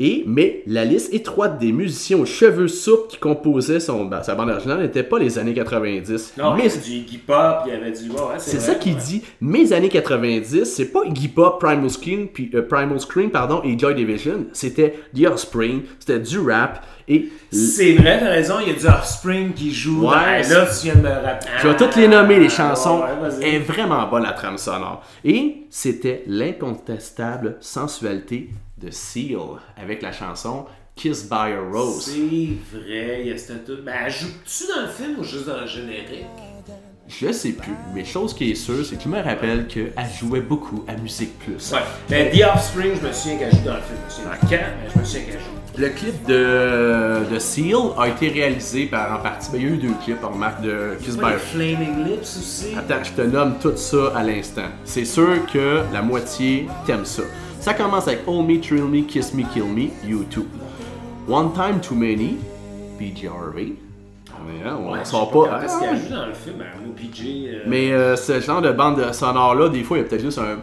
Et, mais la liste étroite des musiciens aux cheveux souples qui composaient son, ben, sa bande originale n'était pas les années 90. Non, mais avait du Iggy Pop, il y avait du. Ouais, c'est ça qu'il ouais. dit. Mes années 90, c'est pas Iggy Pop, Primal Scream, puis, euh, Primal Scream pardon, et Joy Division. C'était The Offspring, c'était du rap et C'est vrai, t'as raison, il y a du Offspring qui joue. Ouais, dans- c'est- là, tu viens de me rappeler. Je vais toutes les nommer, les chansons. Ouais, ouais, est vraiment bonne la trame sonore. Et c'était l'incontestable sensualité de Seal avec la chanson Kiss by a Rose. C'est vrai, il y a cette tout. Mais elle joue-tu dans le film ou juste dans le générique? Je sais plus, mais chose qui est sûre, c'est que je me rappelle qu'elle jouait beaucoup à Musique Plus. Ouais. Mais The Offspring, je me souviens qu'elle joue dans le film. Je me souviens quand, mais je me souviens qu'elle joue. Le clip de, de Seal a été réalisé par en partie. ben, il y a eu deux clips, on remarque, de Kiss by a Flaming Lips aussi? Attends, je te nomme tout ça à l'instant. C'est sûr que la moitié t'aime ça. Ça commence avec Hold Me, Thrill Me, Kiss Me, Kill Me, YouTube. One Time Too Many, PG Harvey. On est- hein, on Ouais, sort pas. Ah, dans le film? PJ. euh, mais euh, ce genre de bande sonore-là, des fois, il y a peut-être juste un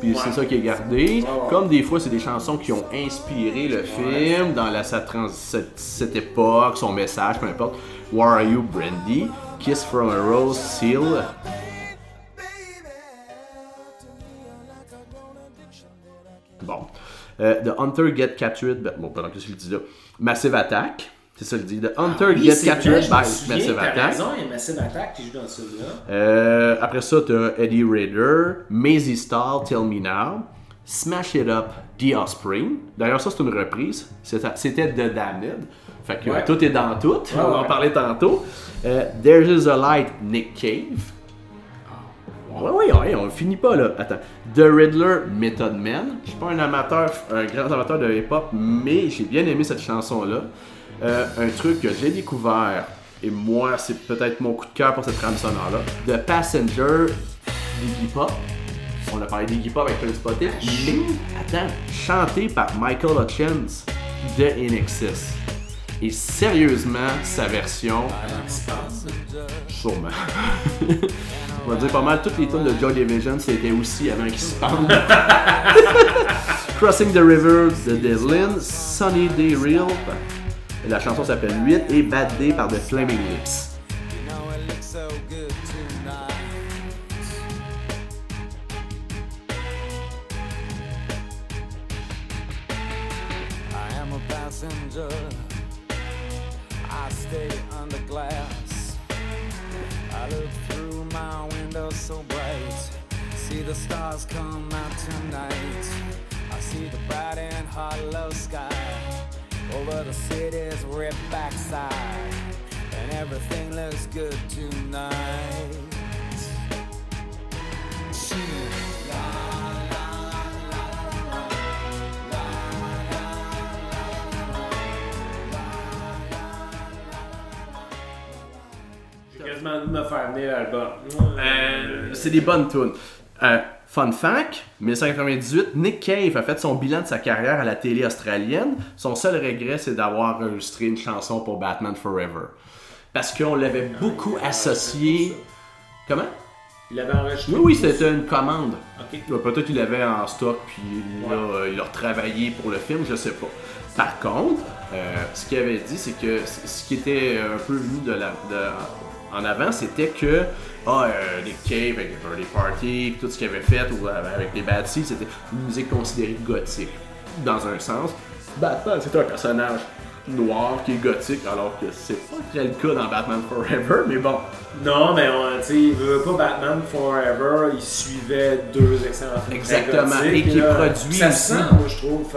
puis Ouais. c'est ça qui est gardé. Comme des fois, c'est des chansons qui ont inspiré le film dans la, sa trans- cette, cette époque, son message, peu importe. Where Are You, Brandy? Kiss from a Rose, Seal. Euh, The Hunter Get Captured. ben, bon, qu'est-ce que je dis là? Massive Attack. C'est ça, je dis. The Hunter Ah Oui, Get vrai, Captured by souviens, Massive Attack. raison, il y a Massive Attack qui joue dans celui-là. Euh, après ça, t'as Eddie Rader, Maisie Star, Tell Me Now, Smash It Up, The Offspring. D'ailleurs, ça, c'est une reprise. C'était The Damned. Fait que Ouais. tout est dans tout. on va en parler tantôt. Euh, There's a Light, Nick Cave. Ouais, ouais, ouais, on finit pas là. Attends. The Riddler, Method Man. Je suis pas un amateur, un grand amateur de hip-hop, mais j'ai bien aimé cette chanson-là. Euh, un truc que j'ai découvert et moi, c'est peut-être mon coup de cœur pour cette trame sonore-là. The Passenger d'Iggy Pop. On a parlé d'Iggy Pop avec Prince Spotted, mais attends, chanté par Michael Hutchins de InXS. Et sérieusement, sa version, sûrement. On va dire pas mal toutes les tunes de Joy Division, c'était aussi avant qu'il se pende. Crossing the River de The Lynn, Sunny Day Real, la chanson s'appelle 8 et Bad Day par The Flaming Lips. You I stay under glass. I look through my window so bright. See the stars come out tonight. I see the bright and hollow sky over the city's ripped backside, and everything looks good tonight. J'ai quasiment envie de me faire venir l'album. Euh, c'est des bonnes tunes. Euh, fun fact, 1998, Nick Cave a fait son bilan de sa carrière à la télé australienne. Son seul regret, c'est d'avoir enregistré une chanson pour Batman Forever. Parce qu'on l'avait beaucoup associé. Comment? Il avait enregistré. Oui, oui, c'était une commande. Peut-être qu'il l'avait en stock, puis là, euh, il l'a retravaillé pour le film, je sais pas. Par contre, euh, ce qu'il avait dit, c'est que ce qui était un peu mis de la, de- en avant, c'était que ah, euh, Nick Cave avec les Birthday Party, puis tout ce qu'il avait fait ou euh, avec les Bad c'était une musique considérée gothique. Dans un sens, Batman, c'est un personnage noir qui est gothique, alors que c'est pas très le cas dans Batman Forever, mais bon. Non, mais on, tu il veut pas Batman Forever, il suivait deux excellents films. Exactement, et qui là. produit Ça aussi. sent, moi, je trouve.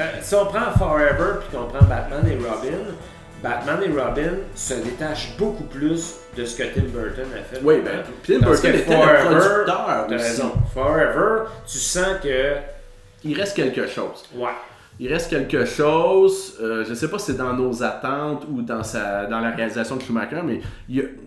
euh, si on prend Forever puis qu'on prend Batman et Robin, Batman et Robin se détachent beaucoup plus de ce que Tim Burton a fait. Oui, ben, Tim Burton était le Forever, producteur T'as aussi. raison. Forever, tu sens que. Il reste quelque chose. Ouais. Il reste quelque chose, euh, je sais pas si c'est dans nos attentes ou dans, sa, dans la réalisation de Schumacher, mais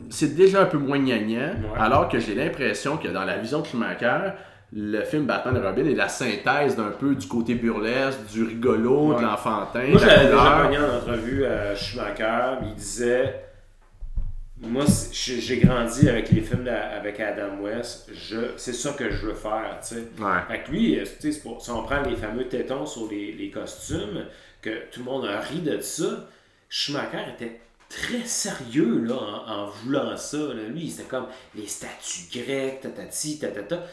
c'est déjà un peu moins Ouais. alors que j'ai l'impression que dans la vision de Schumacher, le film Batman et Robin est la synthèse d'un peu du côté burlesque, du rigolo, Ouais. de l'enfantin. Moi, j'avais déjà pogné en entrevue à Schumacher, il disait Moi, j'ai grandi avec les films de- avec Adam West, c'est ça que je veux faire, tu sais. Ouais. Fait que lui, euh, pour- si on prend les fameux tétons sur les, les costumes, que tout le monde a ri de ça, Schumacher était très sérieux là, en, en voulant ça. là. Lui, c'était comme les statues grecques, tatati, tatata.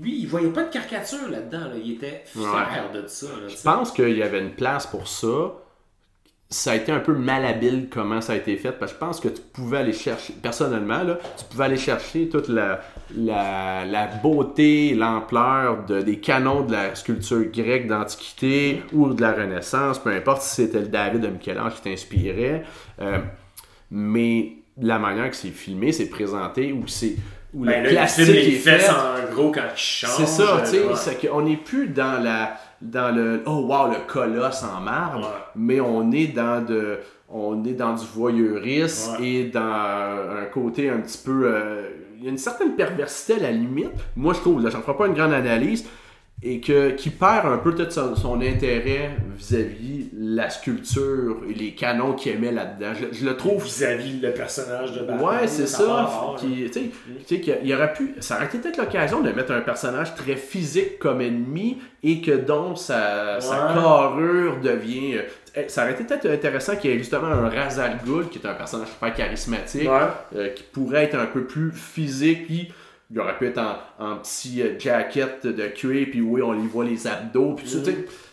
Lui, il voyait pas de caricature là-dedans. là. Il était fier de ça. là, Je pense qu'il y avait une place pour ça. Ça a été un peu malhabile comment ça a été fait, parce que je pense que tu pouvais aller chercher, personnellement, là, tu pouvais aller chercher toute la, la, la beauté, l'ampleur de, des canons de la sculpture grecque d'Antiquité ou de la Renaissance, peu importe si c'était le David de Michel-Ange qui t'inspirait. Euh, mais la manière que c'est filmé, c'est présenté, où c'est où Ben, le là, plastique les est fesses fait. en gros quand il change. C'est ça, tu sais, euh, ouais. c'est qu'on n'est plus dans la dans le oh wow le colosse en marbre, Ouais. mais on est dans de on est dans du voyeurisme Ouais. et dans un côté un petit peu euh, il y a une certaine perversité à la limite. Moi je trouve, là, j'en ferai pas une grande analyse et que qui perd un peu peut-être son, son intérêt vis-à-vis la sculpture et les canons qu'il aimait là-dedans. Je, je le trouve Vis-à-vis le personnage de Batman. Ouais, c'est ça fort, qui- Tu sais- tu sais, qu'il y aurait pu. Ça aurait été peut-être l'occasion de mettre un personnage très physique comme ennemi et que donc sa, carrure devient. euh, eh, Ça aurait été peut-être intéressant qu'il y ait justement un Ra's al Ghul qui est un personnage super charismatique, Ouais. euh, qui pourrait être un peu plus physique, puis il aurait pu être en, en petit euh, jacket de cuir, puis oui, on y voit les abdos, puis tout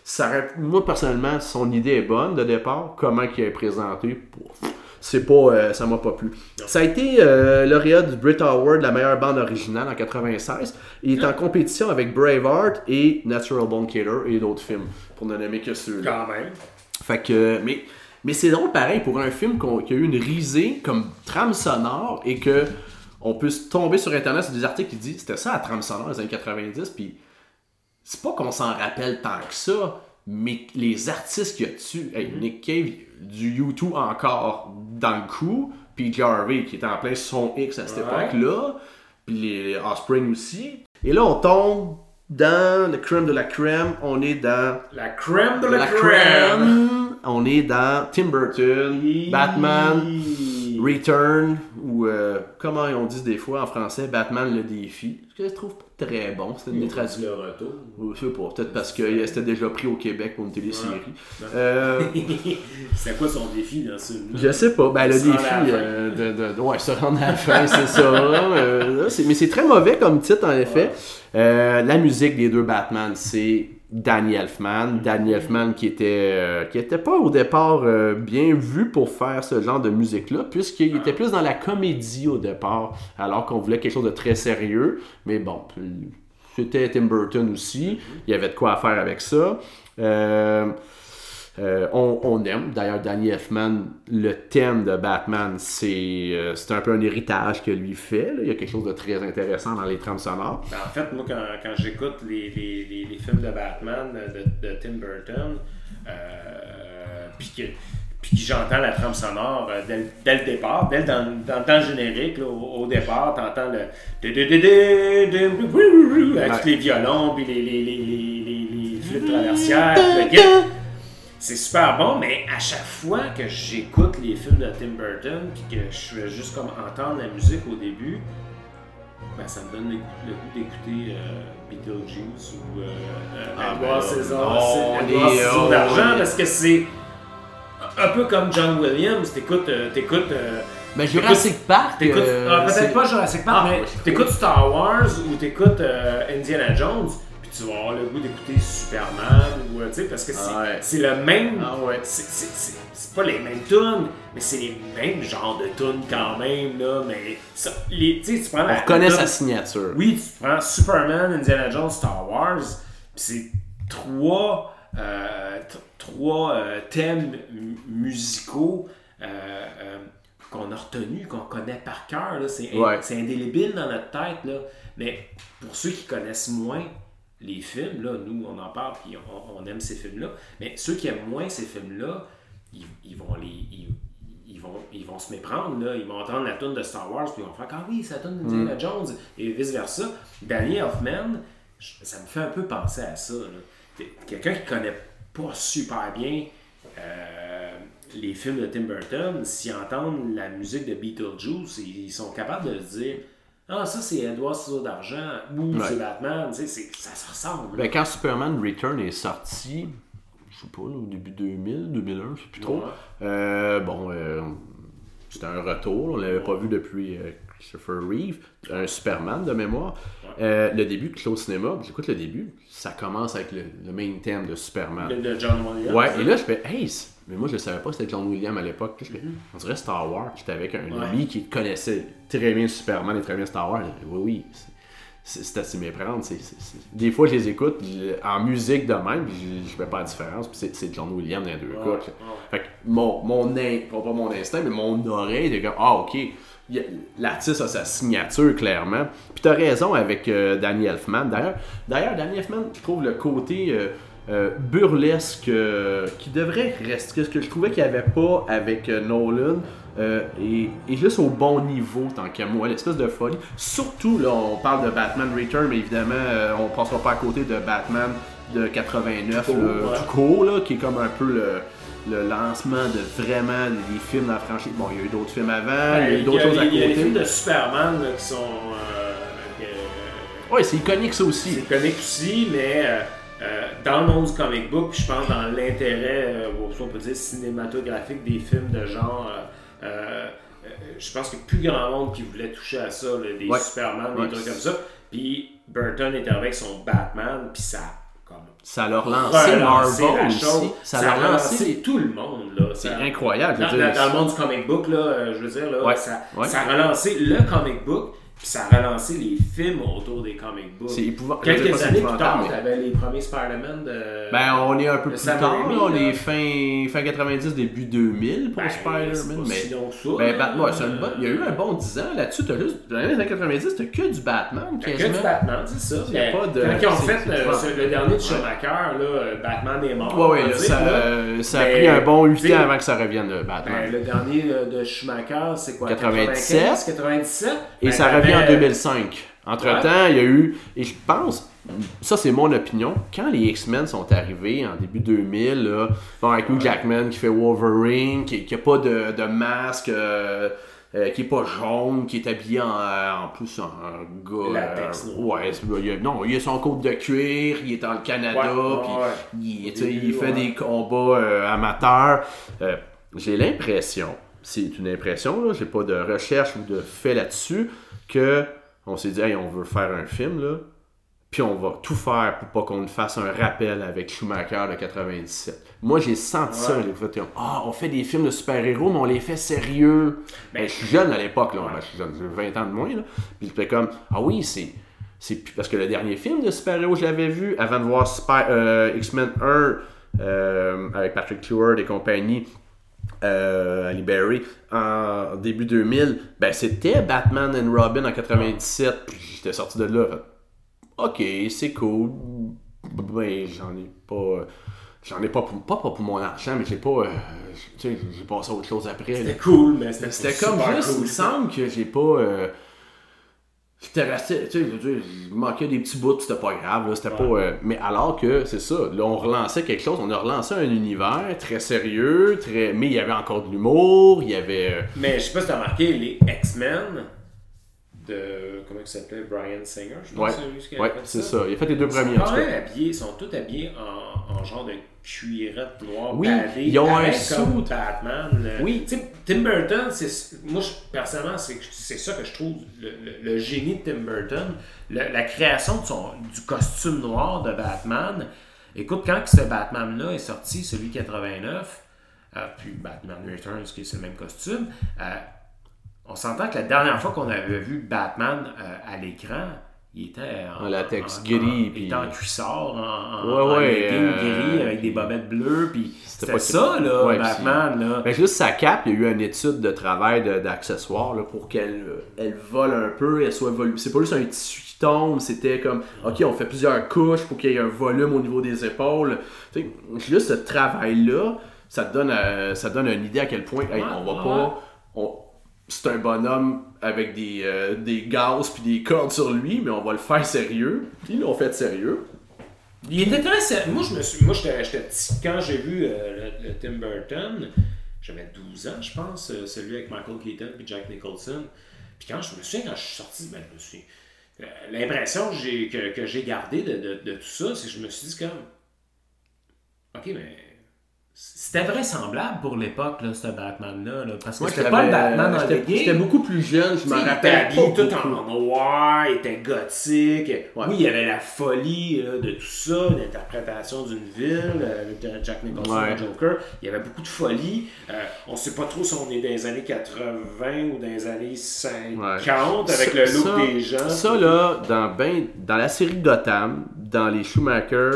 ça, aurait- moi personnellement, son idée est bonne de départ, comment il est présenté, c'est pas, euh, ça m'a pas plu. Ça a été euh, lauréat du Brit Award la meilleure bande originale en 96. Il est en compétition avec Braveheart et Natural Born Killer et d'autres films, pour ne nommer que ceux-là. Quand même. Fait que, mais, mais c'est drôle pareil pour un film qui a eu une risée comme trame sonore et que on peut se tomber sur internet sur des articles qui disent c'était ça la trame sonore des années 90 puis c'est pas qu'on s'en rappelle tant que ça mais les artistes qu'il y a dessus, hey, Nick Cave, du U2 encore dans le coup, puis Jarvey qui était en plein son X à cette Ouais. époque-là, puis les, les Offspring aussi. Et là, on tombe dans le crème de la crème, on est dans La crème de la, la, crème. On est dans Tim Burton, Batman, Return, ou euh, comment on dit des fois en français, Batman le défi. Ce que je trouve pas très bon, c'était une traduction. Le retour. Je sais pas, peut-être parce que c'était déjà pris au Québec pour une télésérie. Euh, C'est quoi son défi dans ce je sais pas, ben le Se défi euh, de, de- ouais, se rendre à la fin, c'est ça. Là, mais c'est très mauvais comme titre en effet. La musique des deux Batman, c'est Danny Elfman. Danny Elfman qui était euh, qui était pas au départ euh, bien vu pour faire ce genre de musique-là, puisqu'il était plus dans la comédie au départ, alors qu'on voulait quelque chose de très sérieux. Mais bon, c'était Tim Burton aussi. Il y avait de quoi à faire avec ça. Euh, euh, on, on aime. D'ailleurs, Danny Elfman, le thème de Batman, c'est euh, c'est un peu un héritage que lui fait. là. Il y a quelque chose de très intéressant dans les trames sonores. Ben, en fait, moi, quand, quand j'écoute les, les, les, les films de Batman de, de Tim Burton, euh, puis que, puis j'entends la trame sonore euh, dès, le- dès le départ, dès le, dans, dans le temps générique, là, au, au départ, t'entends le... avec les violons, puis les, les, les, flûtes traversières, le. C'est super bon, mais à chaque fois que j'écoute les films de Tim Burton, puis que je fais juste comme entendre la musique au début, ben, ça me donne le, goût- le goût d'écouter euh, Beetlejuice ou euh, euh, Ah, ben, César, d'argent, parce que c'est un peu comme John Williams, t'écoutes, euh, t'écoutes, euh, Mais Jurassic Park, t'écoutes- euh, ah, peut-être c'est- pas Jurassic Park, Ah, mais t'écoutes Star Wars ou t'écoutes euh, Indiana Jones, tu vas avoir le goût d'écouter Superman ou euh, tu sais parce que c'est Ah ouais. le même Ah ouais. c'est- pas les mêmes tunes, mais c'est les mêmes genres de tunes quand même, là. Mais ça, les, tu sais, tu prends On reconnaît sa signature. Oui, tu prends Superman, Indiana Jones, Star Wars, c'est trois, euh, trois euh, thèmes mu- musicaux euh, qu'on a retenus, qu'on connaît par cœur. là. C'est in- Ouais. c'est indélébile dans notre tête. Là. Mais pour ceux qui connaissent moins les films, là, nous, on en parle, puis on, on aime ces films-là. Mais ceux qui aiment moins ces films-là, ils, ils vont les... Ils, ils vont, ils vont se méprendre, là. ils vont entendre la tune de Star Wars, puis ils vont faire Ah oui, ça donne Indiana Jones, et vice-versa. Danny je- ça me fait un peu penser à ça. Quelqu'un qui connaît pas super bien euh, les films de Tim Burton, s'ils entendent la musique de Beetlejuice, ils ils sont capables de se dire Ah, ça c'est Edouard Ciseaux d'Argent, ou Ouais. c'est Batman, tu sais, c'est- ça se ressemble. Ben, quand Superman Return est sorti, je sais pas, là, au début 2000, 2001, je sais plus trop. Ouais. Euh, bon, euh, c'était un retour, on l'avait pas vu depuis euh, Christopher Reeve, un Superman de mémoire. Euh, le début, au cinéma, j'écoute le début, ça commence avec le, le main thème de Superman. Le de John Williams. Ouais, et là, je fais, hey, mais moi, je savais pas c'était John Williams à l'époque. Fais, on dirait Star Wars. J'étais avec un Mm-hmm. Ouais. ami qui connaissait très bien Superman et très bien Star Wars. Oui, oui, c'est- assez méprendre. Des fois, je les écoute en musique de même, puis je, je fais pas la différence. C'est- John Williams dans les deux Ouais, cas. ouais. Fait que mon, mon in- pas mon instinct, mais mon oreille, était comme, ah, ok. L'artiste a sa signature, clairement. Puis t'as raison avec euh, Danny Elfman. D'ailleurs, d'ailleurs, Danny Elfman, je trouve le côté euh, euh, burlesque euh, qui devrait rester. Ce que je trouvais qu'il n'y avait pas avec Nolan. et, et juste au bon niveau, tant qu'à moi, l'espèce de folie. Surtout, là, on parle de Batman Return, mais évidemment, on passera pas à côté de Batman de 89, Tout court, là, ouais. tout court, là, qui est comme un peu le, le lancement de vraiment des films dans la franchise. Bon, il y a eu d'autres films avant, il y a eu d'autres choses à Il y a les films côté. de Superman là, qui sont. euh, que- Ouais, c'est iconique ça aussi. C'est comique aussi, mais euh, euh, dans le monde du comic book, je pense dans l'intérêt, euh, on peut dire cinématographique des films de genre, euh, euh, euh, je pense qu'il a plus grand monde qui voulait toucher à ça, là, des Ouais. Superman, Ouais. des trucs comme ça. Puis Burton arrivé avec son Batman, puis ça Ça leur lancé Marvel la aussi. chose. Ça, Ça, leur a lancé. tout le monde. là. C'est Ça- incroyable. dans, dans- dans le monde du comic book, là, euh, je veux dire, là, Ouais, ça, ouais. ça a relancé le comic book, Puis ça a relancé les films autour des comic books. C'est épouvantable. Quelques années plus tard, mais- t'avais les premiers Spider-Man de. Ben, on est un peu de plus tard, là, on est fin, fin 90, début 2000 pour Ben, Spider-Man. Mais, si long que ça, ben. Batman, il y a eu un bon 10 ans là-dessus. T'as juste, dans les années 90, t'as que du Batman, Fait que du Batman, c'est ça. Il y a pas de- Quand ils ont c'est- fait c'est euh, le dernier de Schumacher, là, euh, Batman est mort. Ouais, ouais, là, ça, euh, ça a pris un bon 8 t'sais, ans avant que ça revienne, le Batman. Ben, le dernier euh, de Schumacher, c'est quoi 97. 95, 97 Et Ben, ça revient en t'avais- 2005. Entre-temps, il y a eu, et je pense, ça c'est mon opinion, quand les X-Men sont arrivés en début 2000, là, bon, avec Hugh Jackman qui fait Wolverine, qui n'a pas de, de masque, euh, euh, qui est pas jaune, qui est habillé en, euh, en plus en gars. Latex, euh, ouais, c'est- il a- non, il a son côte de cuir, il est dans le Canada, puis ouais. il, fait des combats amateurs. J'ai l'impression, c'est une impression, là, j'ai pas de recherche ou de fait là-dessus, que on s'est dit, hey, on veut faire un film, là, puis on va tout faire pour pas qu'on fasse un rappel avec Schumacher de 97. Moi, j'ai senti ça. J'ai ah, on fait des films de super-héros, mais on les fait sérieux. Ben, je suis jeune à l'époque, là. Ben, je suis jeune, j'ai 20 ans de moins, là. Puis j'étais comme, ah oui, c'est. C'est parce que le dernier film de super-héros, je l'avais vu avant de voir Spy- euh, X-Men 1 euh, avec Patrick Stewart et compagnie euh, Berry en début 2000, ben c'était Batman and Robin en 97. Puis j'étais sorti de là. fait, Ok, c'est cool. Ben j'en ai pas. J'en ai pas pour, pas, pas pour mon argent, mais j'ai pas. euh, tu sais, j'ai passé à autre chose après. C'était cool, mais c'était C'était comme juste, il me semble que j'ai pas. euh, J'étais resté, tu sais, je veux dire, il manquait des petits bouts, c'était pas grave, là, c'était pas. euh, mais alors que, c'est ça, là, on relançait quelque chose, on a relancé un univers très sérieux, très. Mais il y avait encore de l'humour, il y avait. euh, Mais je sais pas si t'as remarqué, les X-Men de. Comment il s'appelait Brian Singer, je pense Ouais, c'est ouais, c'est ça. Il a fait les deux premiers, sont en tout quand cas. même habillés, ils sont tous habillés en, en genre de cuirette noire Oui, badée, ils ont un comme Batman. là. Oui. Tu sais, Tim Burton, c'est moi je- personnellement c'est c'est ça que je trouve le, le- le génie de Tim Burton, le- la création de son du costume noir de Batman. Écoute, quand ce Batman-là est sorti, celui 89, euh, puis Batman Returns, qui est ce même costume, euh, on s'entend que la dernière fois qu'on avait vu Batman euh, à l'écran, il était en, En latex en- gris, en- il puis- était en cuissard, en, en, Ouais, euh, gris avec des bobettes bleues, puis c'était pas- ça, là, Ouais, Batman, là. Ben, juste sa cape, il y a eu une étude de travail de- d'accessoires là, pour qu'elle euh, elle vole un peu, elle soit volu- C'est pas juste un tissu qui tombe, c'était comme, ok, on fait plusieurs couches pour qu'il y ait un volume au niveau des épaules. Tu sais, juste ce travail-là, ça te donne, euh, ça te donne une idée à quel point, hey, on va pas. on- c'est un bonhomme avec des, euh, des gaz puis des cordes sur lui, mais on va le faire sérieux. Ils l'ont fait sérieux. Il était très sé- Moi, je me suis. Moi, j'étais petit. Quand j'ai vu euh, le, Tim Burton, j'avais 12 ans, je pense, euh, celui avec Michael Keaton et Jack Nicholson. Puis quand je me souviens, quand je suis sorti, ben, je me suis. L'impression que j'ai, que, que j'ai gardée de, de, de tout ça, c'est que je me suis dit comme. Ok, mais. C'était vraisemblable pour l'époque, là, ce Batman-là. là, parce que c'était pas le Batman en j'étais- legging. J'étais beaucoup plus jeune, je m'en sais, il était rappelle tout en noir, il était gothique. Ouais. Oui, il y avait la folie là, de tout ça, l'interprétation d'une ville euh, avec euh, Jack Nicholson, Ouais. le Joker. Il y avait beaucoup de folie. Euh, on sait pas trop si on est dans les années 80 ou dans les années 50 avec Ça- le look ça- des gens. Ça, là, dans, ben, dans la série Gotham, dans les Schumacher,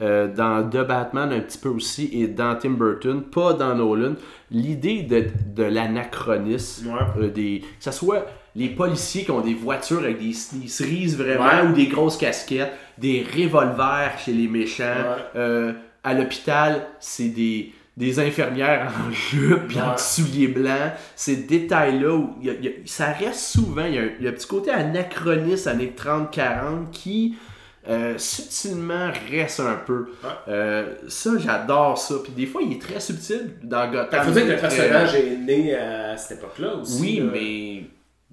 euh, dans The Batman un petit peu aussi, et dans Tim Burton, pas dans Nolan, l'idée de, de l'anachronisme, Ouais. euh, des, que ce soit les policiers qui ont des voitures avec des, des cerises vraiment, Ouais. ou des grosses casquettes, des revolvers chez les méchants, Ouais. euh, à l'hôpital, c'est des, des infirmières en jupe puis en souliers blancs. Ces détails-là, où il y a- il y a- ça reste souvent, il y, y a un petit côté anachroniste années 30-40 qui euh, subtilement reste un peu. Ouais. Euh, ça, j'adore ça. Puis des fois, il est très subtil dans Gotham. Il faut dire que le très- personnage est né à cette époque-là aussi. Oui, là. mais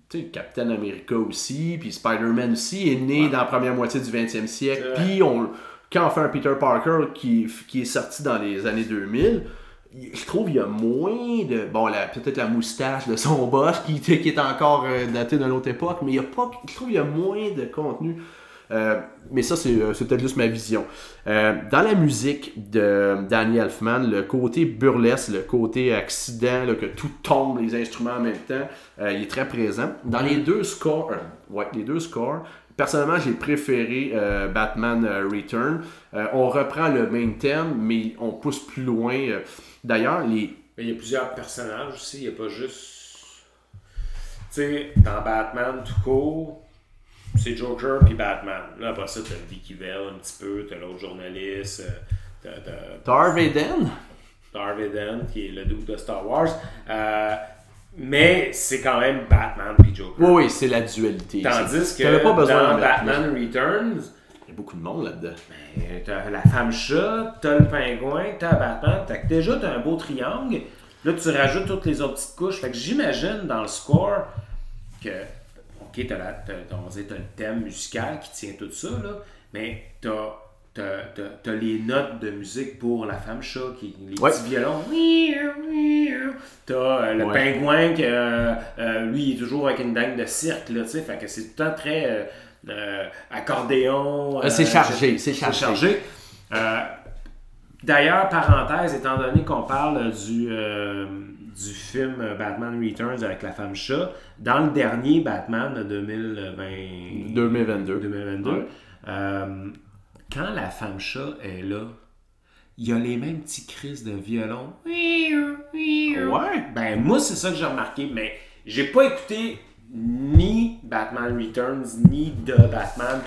tu sais, Captain America aussi, puis Spider-Man aussi est né Ouais. dans la première moitié du 20e siècle. Puis on, quand on fait un Peter Parker qui, qui est sorti dans les années 2000, il- je trouve qu'il y a moins de. Bon, peut-être la moustache de son boss qui, qui est encore euh, daté d'une autre époque, mais il y a pas, je trouve qu'il y a moins de contenu. Euh, mais ça, c'est euh, c'est peut-être juste ma vision. Euh, dans la musique de Danny Elfman, le côté burlesque, le côté accident, que tout tombe, les instruments en même temps, il est très présent. Dans les deux scores, ouais, les deux scores, personnellement, j'ai préféré Batman Return. On reprend le même thème, mais on pousse plus loin. D'ailleurs, les, il y a plusieurs personnages aussi, il n'y a pas juste. Tu sais, dans Batman tout court, c'est Joker puis Batman. Là, après ça, t'as Vicky Vale un petit peu, t'as l'autre journaliste, euh, t'as- Harvey Dent qui est le dude de Star Wars. Euh, mais c'est quand même Batman puis Joker. Oui, oui, c'est la dualité. Tandis que t'avais pas besoin dans. Batman Returns, Il y a beaucoup de monde là-dedans. ben, t'as la femme chat, t'as le pingouin, t'as Batman, t'as déjà t'as un beau triangle. Là, tu rajoutes toutes les autres petites couches. Fait que j'imagine dans le score que, ok, t'as, la, t'as, t'as- le thème musical qui tient tout ça, là, mais t'as, t'as, t'as, t'as les notes de musique pour la femme chat, qui, les Ouais. petits violons. T'as euh, le Ouais. pingouin que euh, euh, lui, il est toujours avec une dingue de cirque, là, tu sais. Fait que c'est tout le temps très euh, accordéon. Euh, c'est chargé, c'est chargé. D'ailleurs, parenthèse, étant donné qu'on parle du, du film Batman Returns avec la femme chat, dans le dernier Batman de 2020, 2022. 2022, Ouais. euh, quand la femme chat est là, il y a les mêmes petits crises de violon. Ouais. Ben, moi, c'est ça que j'ai remarqué, mais j'ai pas écouté ni Batman Returns, ni de Batman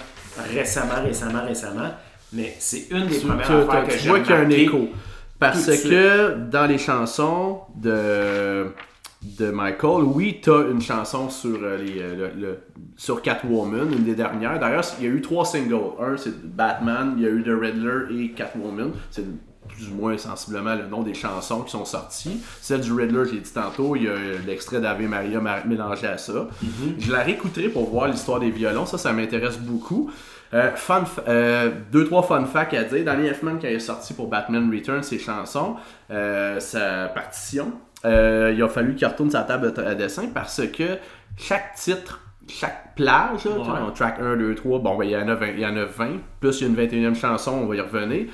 récemment, récemment, récemment, mais c'est une des Tu, premières tu- affaires tu que j'ai vois qu'il y a un écho. Parce que dans les chansons de, de Michael, oui, tu as une chanson sur, euh, les, euh, le, le- sur Catwoman, une des dernières. D'ailleurs, il y a eu trois singles. Un, c'est Batman, il y a eu The Riddler et Catwoman. C'est plus ou moins sensiblement le nom des chansons qui sont sorties. Celle du Riddler, j'ai dit tantôt, il y a l'extrait d'Ave Maria ma- mélangé à ça. Je la réécouterai pour voir l'histoire des violons. Ça, ça m'intéresse beaucoup. Euh, fun euh, deux, trois fun facts à dire. Danny Elfman, qui est sorti pour Batman Return, ses chansons, euh, sa partition, euh, il a fallu qu'il retourne sa table à dessin parce que chaque titre, chaque plage, Ouais. on track 1, 2, 3, bon, ben, il, y en a 20, il y en a 20, plus il y a une 21e chanson, on va y revenir.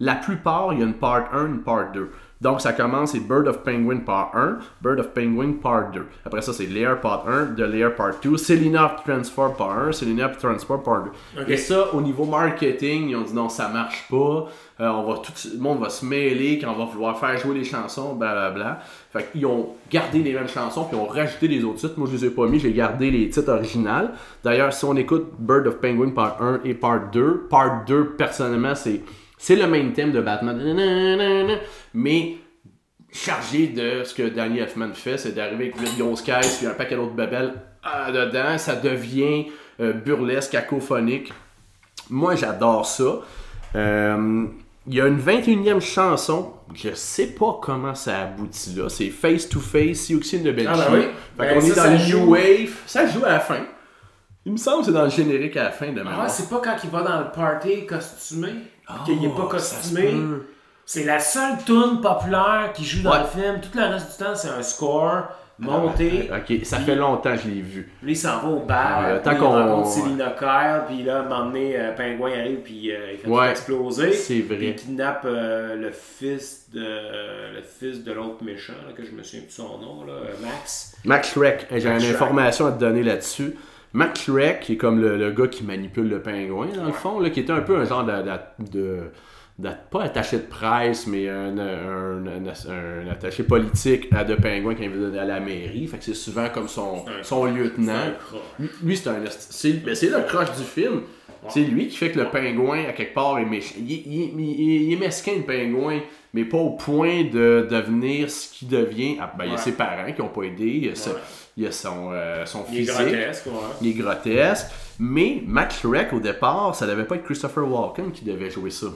La plupart, il y a une part 1, une part 2. Donc, ça commence, c'est Bird of Penguin part 1, Bird of Penguin part 2. Après ça, c'est Lair part 1, The Lair part 2, Selena Transform part 1, Selena Transform part 2. Ok. Et ça, au niveau marketing, ils ont dit non, ça marche pas. Euh, on va tout, le monde va se mêler quand on va vouloir faire jouer les chansons, blablabla. Fait qu'ils ont gardé les mêmes chansons, puis ont rajouté les autres titres. Moi, je les ai pas mis, j'ai gardé les titres originaux. D'ailleurs, si on écoute Bird of Penguin part 1 et part 2, part 2, personnellement, c'est, c'est le même thème de Batman. Mais chargé de ce que Danny Elfman fait, c'est d'arriver avec une grosse caisse puis un paquet d'autres babelles ah, dedans. Ça devient euh, burlesque, cacophonique. Moi, j'adore ça. Euh, Il y a une 21e chanson. Je sais pas comment ça aboutit là. C'est Face to Face, You de Belgique. Ah, ben oui. Fait Ben, qu'on est dans le. New Wave. Ça joue à la fin. Il me semble que c'est dans le générique à la fin de Ah, mémoire. c'est pas quand il va dans le party costumé, qu'il est pas Oh, costumé. C'est la seule tune populaire qui joue dans Ouais. le film. Tout le reste du temps, c'est un score monté. Ok, ça fait longtemps que je l'ai vu. Lui, il s'en va au bar. Puis tant il qu'on- rencontre Selina Kyle. Puis là, à un moment donné, euh, Pingouin arrive. Puis euh, il fait Ouais, tout exploser. c'est vrai. Puis il kidnappe euh, le fils de le fils de l'autre méchant, là, que je me souviens plus de son nom, là, euh, Max. Max Shrek, j'ai une Shrek. information à te donner là-dessus. Max Shrek, qui est comme le, le gars qui manipule le pingouin, dans le fond, là, qui était un peu un genre de. de- de- pas attaché de presse, mais un, un- un- un attaché politique à de pingouin quand il veut à la mairie. Fait que c'est souvent comme son, son lieutenant. Lui- c'est un. C'est ben, c'est le croche du film. C'est lui qui fait que le pingouin, à quelque part, est méchant. Il, il- il- il est mesquin, le pingouin, mais pas au point de devenir ce qu'il devient. Ah, ben, Il y a ses parents qui n'ont pas aidé. Il y a, sa- Ouais. Il y a son, euh, son Il est physique. grotesque, ouais. Il est grotesque. Mais Max Shrek, au départ, ça devait pas être Christopher Walken qui devait jouer ça.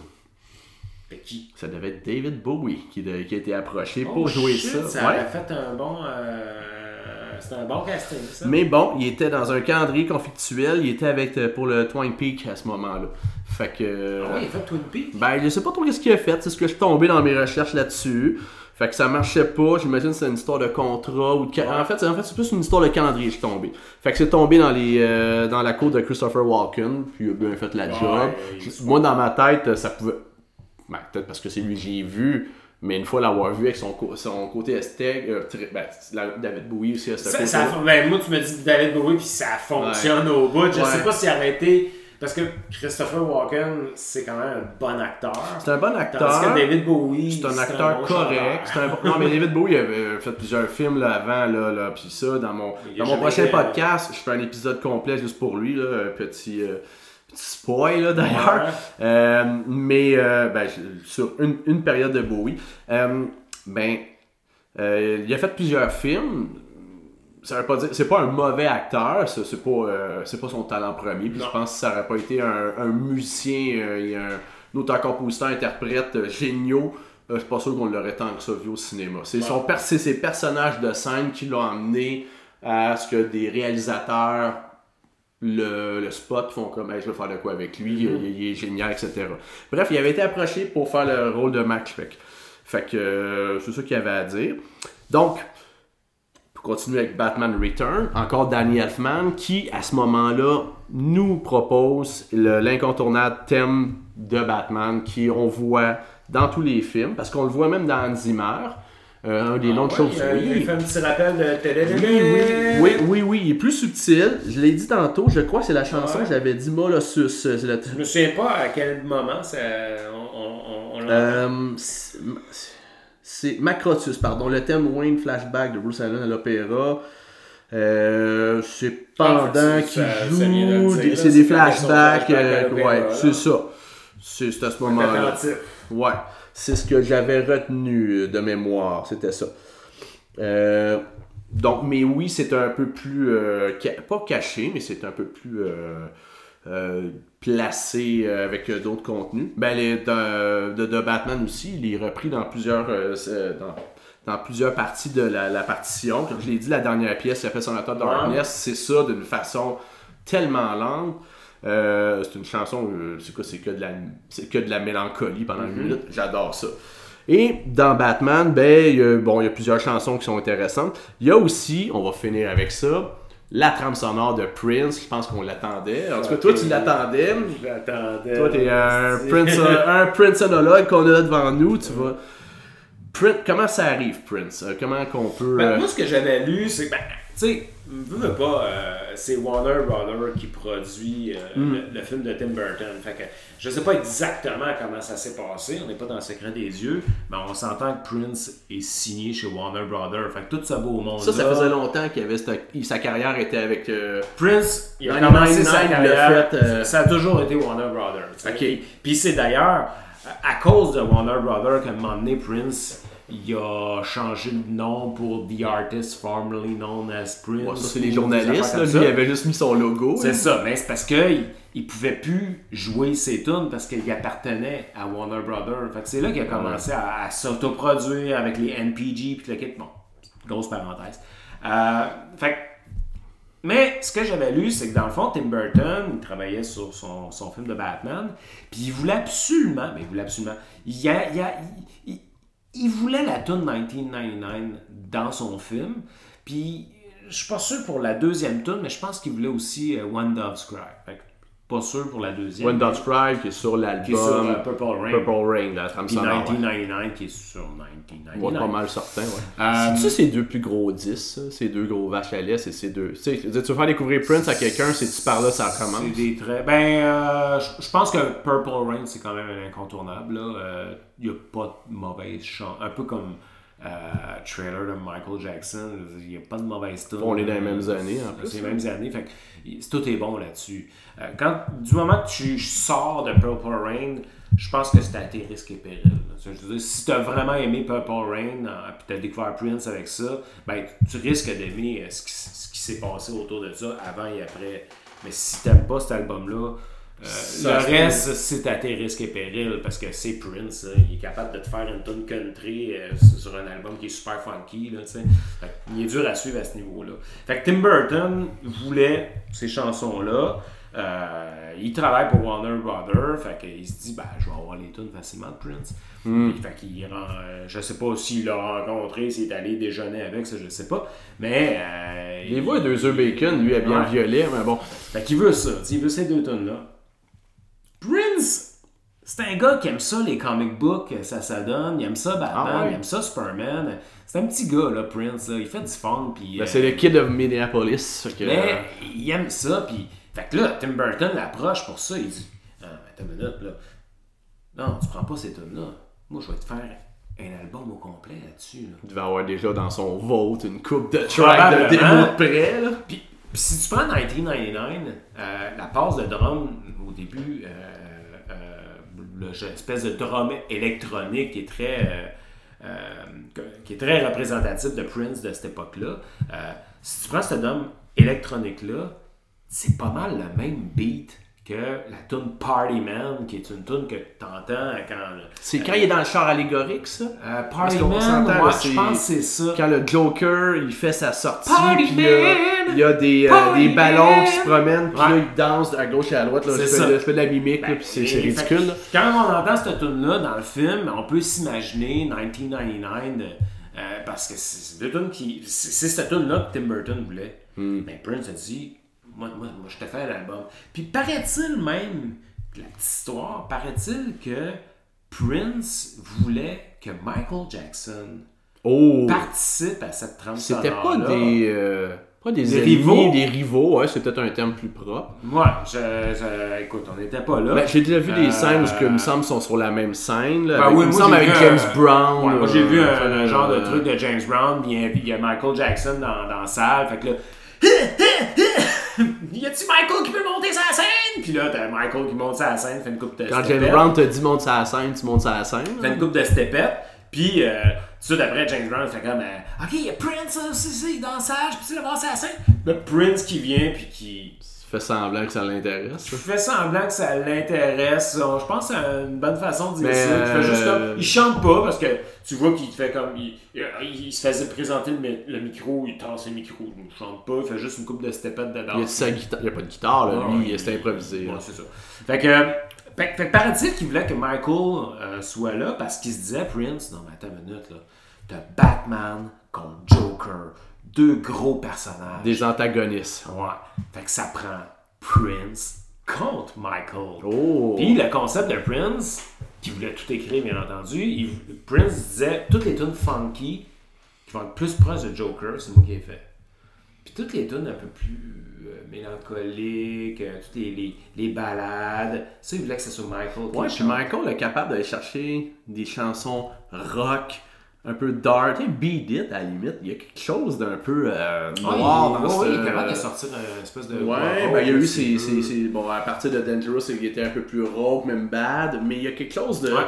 Mais qui? Ça devait être David Bowie qui, de- qui a été approché Oh, pour jouer shit, ça. Ça Ouais. aurait fait un bon. euh, C'était un bon casting, ça. Mais bon, il était dans un calendrier conflictuel. Il était avec euh, pour le Twin Peak à ce moment-là. Fait que. Ah ouais, il a fait Twin Peaks. Ben, je sais pas trop qu'est-ce qu'il a fait. C'est ce que je suis tombé dans mes recherches là-dessus. Fait que ça marchait pas, j'imagine que c'est une histoire de contrat ou de en fait, c'est- en fait c'est plus une histoire de calendrier je suis tombé. Fait que c'est tombé dans les euh, dans la cour de Christopher Walken, puis il a bien fait la job. Moi dans ma tête, ça pouvait ben, peut-être parce que c'est lui que j'ai vu, mais une fois l'avoir vu avec son, son côté esthétique, euh, ben, David Bowie aussi à ce Ça, ça- ben, moi, tu me dis David Bowie, puis ça fonctionne au bout. Je Ouais. sais pas s'il a arrêté. Parce que Christopher Walken, c'est quand même un bon acteur. C'est un bon acteur. que David Bowie, C'est un acteur bon correct. un bon- Non, mais David Bowie avait fait plusieurs films là, avant, là, là, puis ça, dans mon, dans mon prochain été- podcast, je fais un épisode complet juste pour lui, là, un petit, euh, petit spoil là, d'ailleurs. Ouais. Euh, mais euh, ben, sur une, une période de Bowie, euh, ben, euh, il a fait plusieurs films. Ça veut pas dire, c'est pas un mauvais acteur, c'est pas, euh, c'est pas son talent premier. Puis je pense que ça aurait pas été un, un musicien, euh, et un, auteur-compositeur, interprète euh, géniaux. euh, je suis pas sûr qu'on l'aurait tant que ça vu au cinéma. C'est son c'est ses personnages de scène qui l'ont amené à ce que des réalisateurs le, le spot font comme Hey, je vais faire de quoi avec lui, il, il est génial, etc. Bref, il avait été approché pour faire le rôle de Mac Schreck. Fait que euh, c'est ça qu'il avait à dire. Donc, pour continuer avec Batman Return, encore Danny Elfman qui, à ce moment-là, nous propose le- l'incontournable thème de Batman qui on voit dans tous les films, parce qu'on le voit même dans Hans Zimmer, euh, un des noms de Ouais, choses. il, a- il Oui, fait un petit rappel de. oui, oui, oui, oui, oui, il est plus subtil. Je l'ai dit tantôt, je crois que c'est la chanson, Ouais. j'avais dit Molossus. Le... Je me souviens pas à quel moment ça, on, on, on. Euh, c'est- Macrotus, pardon, le thème Wayne Flashback de Bruce Allen à l'opéra. Euh, c'est pendant Ah, qu'il joue, c'est des flashbacks, flashback euh, ouais, c'est ça. C'est à ce moment-là. Ouais, c'est ce que j'avais retenu euh, de mémoire, c'était ça. Euh, donc, mais oui, c'est un peu plus, euh, ca- pas caché, mais c'est un peu plus euh, placé euh, avec euh, d'autres contenus. Ben, les, de, de, de Batman aussi, il est repris dans plusieurs, dans, parties de la, la partition. Comme je l'ai dit, la dernière pièce, il a fait son Darkness, c'est ça d'une façon tellement lente. Euh, c'est une chanson, euh, c'est quoi, c'est que de la, c'est que de la mélancolie pendant une minute. J'adore ça. Et dans Batman, ben, il y a, bon, il y a plusieurs chansons qui sont intéressantes. Il y a aussi, on va finir avec ça, la trame sonore de Prince. Je pense qu'on l'attendait. En tout cas, toi, tu l'attendais. J'attendais. Toi, t'es un, Prince, un Princeonologue qu'on a devant nous. Tu vas. Prince, comment ça arrive, Prince? Euh, Comment qu'on peut. Ben, euh, moi, ce que j'avais lu, c'est ben, tu sais, veux, veux pas, euh, c'est Warner Brother qui produit euh, Mm. le, le film de Tim Burton. Fait que je sais pas exactement comment ça s'est passé, on n'est pas dans le secret des yeux, mais on s'entend que Prince est signé chez Warner Brother. Fait que tout ce beau monde ça, ça faisait longtemps qu'il avait cette- sa carrière était avec. euh, Prince, il a commencé sa 99, il l'a carrière, fait, euh, ça a toujours été Warner Brother. tu sais. Ok. Puis- c'est d'ailleurs à à cause de Warner Brother qu'à un moment donné, Prince, il a changé de nom pour The Artist formerly known as Prince. ouais, ça, c'est les journalistes. Là, lui, il avait juste mis son logo. C'est là. ça, mais c'est parce qu'il il pouvait plus jouer ses tunes parce qu'il appartenait à Warner Brother. Fait que c'est là qu'il a commencé à, à s'autoproduire avec les NPG puis le kit. Bon, grosse parenthèse. Euh, fait mais ce que j'avais lu, c'est que dans le fond, Tim Burton, il travaillait sur son, son film de Batman, puis il voulait absolument, mais il voulait absolument, il, a- il a- il- il- voulait la tune 1999 dans son film, puis je suis pas sûr pour la deuxième tune, mais je pense qu'il voulait aussi euh, One Dove's Cry. Pas sûr pour la deuxième. One Dot Cry qui est sur qui est sur l'album euh, Purple Rain. Purple Rain, la trame Puis sonore. ouais. 1999 qui est sur 1999. Ouais, pas mal certain, ouais. Euh, C'est-tu ces deux plus gros disques, ces deux gros vaches à lait, c'est ces deux. Tu veux faire découvrir Prince à quelqu'un, c'est tu par là, ça commence. C'est des traits. Ben, euh, je pense que Purple Rain, c'est quand même un incontournable. Il n'y a pas de mauvaise chant. Un peu comme euh, trailer de Michael Jackson. Il n'y a pas de mauvaise tune. On est dans les mêmes années, en plus. C'est les mêmes années. Fait que, tout est bon là-dessus. Euh, quand, du moment que tu sors de Purple Rain, je pense que c'est à tes risques et périls. Je veux dire, si tu as vraiment aimé Purple Rain, euh, puis tu as découvert Prince avec ça, ben, tu risques d'aimer euh, ce qui, ce qui s'est passé autour de ça avant et après. Mais si tu n'aimes pas cet album-là, euh, Ça, le reste, c'est à tes risques et périls parce que c'est Prince. là. il est capable de te faire une tune country euh, sur un album qui est super funky. Là, tu sais. Fait que il est dur à suivre à ce niveau-là. Fait que Tim Burton voulait ces chansons-là. Euh, il travaille pour Warner Brothers, fait qu'il se dit, ben, je vais avoir les tunes facilement de Prince. Puis, fait qu'il rend, euh, je sais pas s'il l'a rencontré, s'il est allé déjeuner avec, ça, je sais pas. Mais. euh, Il voit deux œufs bacon, lui, habillé en Ouais. violet, mais bon. fait qu'il veut ça, il veut ces deux tonnes-là. Prince, c'est un gars qui aime ça, les comic books, ça, ça donne. Il aime ça, Batman, Ah ouais? il aime ça, Superman. C'est un petit gars, là, Prince, là. Il fait du fun, puis... Ben, euh, c'est le kid of Minneapolis. que, mais il aime ça, puis... Fait que là, Tim Burton l'approche pour ça, il dit... Ah, attends une minute, là. Non, tu prends pas ces tonnes-là. Moi, je vais te faire un album au complet là-dessus, là. il devait avoir déjà dans son vault une coupe de tracks de démo de près, là. Puis, puis si tu prends 1999, euh, la passe de drum au début, euh, euh, le espèce de drum électronique qui est très, euh, euh, qui est très représentatif de Prince de cette époque-là. euh, si tu prends ce drum électronique-là, c'est pas mal le même beat que la tune Party Man, qui est une tune que tu entends quand. C'est quand il est dans le char allégorique, ça? Euh, Party Man, là, je pense que c'est ça. Quand le Joker, il fait sa sortie, puis il y a, man! il y a des, euh, des ballons man! qui se promènent, puis Ouais. là, il danse à gauche et à droite. Là, je, fais, de la mimique, là, Ben, puis c'est ridicule. fait là. Quand on entend cette tune-là dans le film, on peut s'imaginer 1999 de- euh, parce que c'est deux tunes qui. C'est c'est cette tune-là que Tim Burton voulait. Hmm. Mais Prince a dit moi, moi, moi je te fais l'album. Puis paraît-il même, la petite histoire, paraît-il que Prince voulait que Michael Jackson Oh! participe à cette trame C'était pas des. euh, pas des, Des ennemis, rivaux? des rivaux, ouais, c'est peut-être un terme plus propre. Ouais, je, je- écoute, on n'était pas là. Ben, j'ai déjà vu des Euh, scènes où, que, il me semble, sont sur la même scène. Là, Ben avec, oui, il me semble avec vu James un- Brown. Ouais, moi là, j'ai vu un, euh, un genre de euh, truc de James Brown, puis il y a- il y a Michael Jackson dans, dans la salle, fait que là. y a-tu Michael qui peut monter sa scène? Puis là, t'as Michael qui monte sa scène, fait une coupe de Quand James. Brown te dit monte sa scène, tu montes sa scène. fait une coupe de stepettes, puis euh, tout de suite après, James Brown fait comme euh, Ok, il y a Prince, euh, c'est c'est dans la salle, je peux-tu le voir sa scène? Là, Prince qui vient, puis qui. Tu fais semblant que ça l'intéresse. Je fais semblant que ça l'intéresse. Je pense que c'est une bonne façon de dire Mais, ça. Il, juste euh, comme- il chante pas parce que tu vois qu'il fait comme. Il, il- il se faisait présenter le, mi- le micro, il tasse le micro. Il chante pas, il fait juste une coupe de steppette dedans. Il y a, sa guitare, il y a pas de guitare, là, lui, c'est improvisé. Ouais, c'est ça. Fait que. Fait, fait paraît-il qu'il voulait que Michael euh, soit là parce qu'il se disait, Prince, non mais attends une minute là, t'as Batman contre Joker, deux gros personnages. Des antagonistes. Ouais. Fait que ça prend Prince contre Michael. Oh! Puis le concept de Prince, qui voulait tout écrire bien entendu, il- Prince disait toutes les tunes funky qui vont être plus proches de Joker, c'est moi qui ai fait. Puis toutes les tunes un peu plus euh, mélancoliques, euh, toutes les, les, ça il voulait que ça soit Michael. Ouais, puis. Michael est capable d'aller chercher des chansons rock, un peu dark, tu sais, Beat It à la limite. Il y a quelque chose d'un peu euh, Ouais, noir dans ouais, ce... il est capable de sortir un espèce de. Ouais, ben, il y a eu c'est- ses, ses- ses- Bon, à partir de Dangerous, il était un peu plus rock, même bad, mais il y a quelque chose de. Ouais.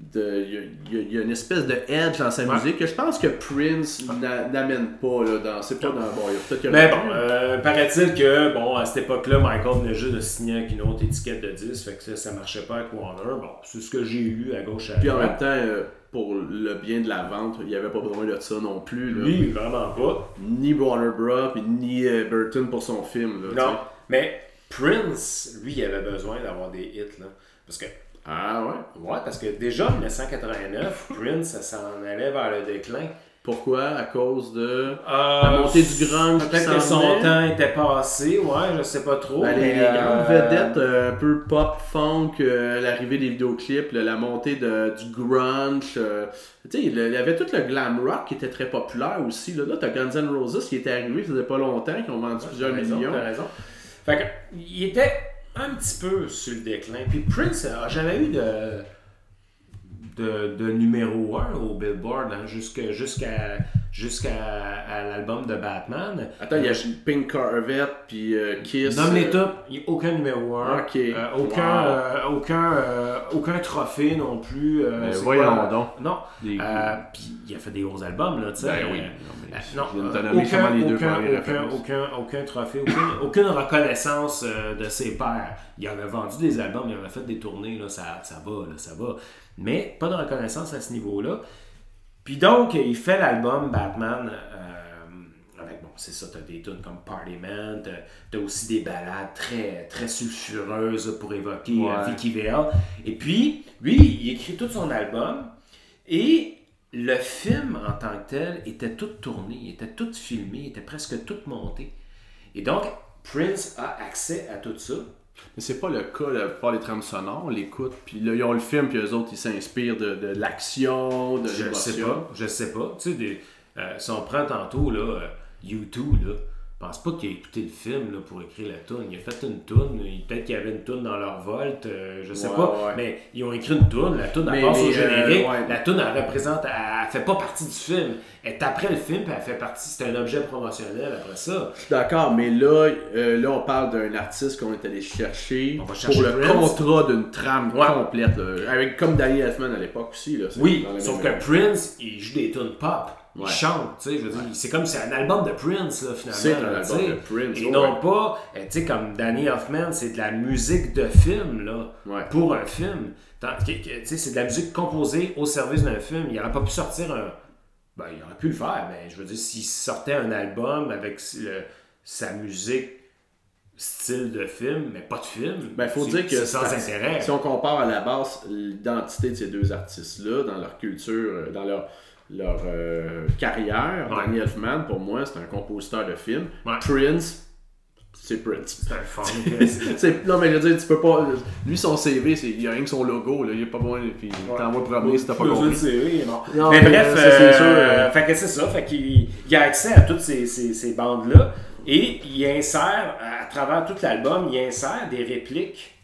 de il, y a, il y une espèce de edge dans sa Ouais. musique que je pense que Prince n'a- n'amène pas. Là, dans, c'est pas dans. Bon, il y a peut-être a- Mais bon, euh, paraît-il que, bon, à cette époque-là, Michael venait juste de signer avec une autre étiquette de 10, fait que ça, ça marchait pas avec Warner. Bon, c'est ce que j'ai lu à gauche à Puis en même temps, euh, pour le bien de la vente, il n'y avait pas besoin de ça non plus. Là. Lui, vraiment pas. Ni Warner Bros. ni euh, Burton pour son film. Là, Non. Mais Prince, lui, il avait besoin d'avoir des hits, là. Parce que, Ah ouais? ouais, parce que déjà en 1989, Prince, ça s'en allait vers le déclin. Pourquoi? À cause de. La montée du grunge Peut-être que son venait. temps était passé, ouais, je sais pas trop. Ben, les, mais, les grandes euh, vedettes euh, un peu pop, funk, euh, l'arrivée des vidéoclips, là, la montée de, du grunge. euh, il y avait tout le glam rock qui était très populaire aussi. Là, là t'as Guns N' Roses qui était arrivé, ça faisait pas longtemps, qui ont vendu plusieurs raison, millions. t'as raison. Fait que, il était un petit peu sur le déclin. Puis Prince a jamais eu de, de, de numéro 1 au Billboard hein, jusqu'à jusqu'à jusqu'à à l'album de Batman. Attends, il y a Pink Corvette, puis euh, Kiss. Nomme les euh, tops, il n'y a aucun numéro 1. Ok. aucun, Wow. euh, aucun, euh, aucun trophée non plus. euh, voyons quoi? donc. Non. Des- Euh, Puis il a fait des gros albums, là, tu sais. Ben oui. Euh, Non, euh, euh, aucun, comment les deux aucun, premières aucun, références. aucun, aucun trophée, aucune, aucune reconnaissance euh, de ses pairs. Il en a vendu des albums, il en a fait des tournées, là, ça, ça va, là, ça va. Mais pas de reconnaissance à ce niveau-là. Puis donc, il fait l'album Batman euh, que bon, c'est ça, t'as des tunes comme Party Man, t'as, t'as aussi des ballades très, très sulfureuses pour évoquer euh. Vicky Vale. Et puis, lui, il écrit tout son album et le film en tant que tel était tout tourné, il était tout filmé, il était presque tout monté. Et donc, Prince a accès à tout ça. Mais c'est pas le cas par les trames sonores, on l'écoute, puis là, ils ont le film, puis eux autres, ils s'inspirent de, de l'action, de Je sais pas, je sais pas. Tu sais, des- euh, si on prend tantôt, là, euh, U2, là, pense pas qu'il a écouté le film là, pour écrire la tune. Il a fait une tune, peut-être qu'il y avait une tune dans leur volt, euh, je sais Ouais, pas, ouais. mais ils ont écrit une tune, la tune Mais- elle passe mais, au euh, générique, ouais. la tune elle représente, elle, elle fait pas partie du film, elle est après le film, puis elle fait partie, c'est un objet promotionnel après ça. Je suis D'accord, mais là, euh, là, on parle d'un artiste qu'on est allé chercher pour le Prince. contrat d'une trame complète, là. avec comme Danny Elfman à l'époque aussi. Là, Oui, sauf que Prince, il joue des tunes pop. Il Ouais. chante, tu sais, je veux dire, c'est comme c'est un album de Prince, là, finalement. C'est un album de Prince, Et ouais. non pas, euh, tu sais, comme Danny Hoffman, c'est de la musique de film, là, pour un film. Tu sais, c'est de la musique composée au service d'un film. Il n'aurait pas pu sortir un... Ben, il aurait pu le faire, mais je veux dire, s'il sortait un album avec le- sa musique style de film, mais pas de film, Ben, faut dire que sans intérêt. Si on compare à la base l'identité de ces deux artistes-là, dans leur culture, euh, dans leur, leur euh, carrière, Ouais. Danny Elfman, pour moi, c'est un compositeur de films. Ouais. Prince, c'est Prince. C'est un funk, non, mais je veux dire, tu peux pas. Lui, son CV, c'est- il y a rien que son logo, là, il est pas bon, puis il t'envoie promener si t'as pas compris. série, non. Non, mais mais bref, c'est euh, sûr, euh. fait que c'est ça. Fait qu'il il a accès à toutes ces, ces, ces bandes-là et il insère, à travers tout l'album, il insère des répliques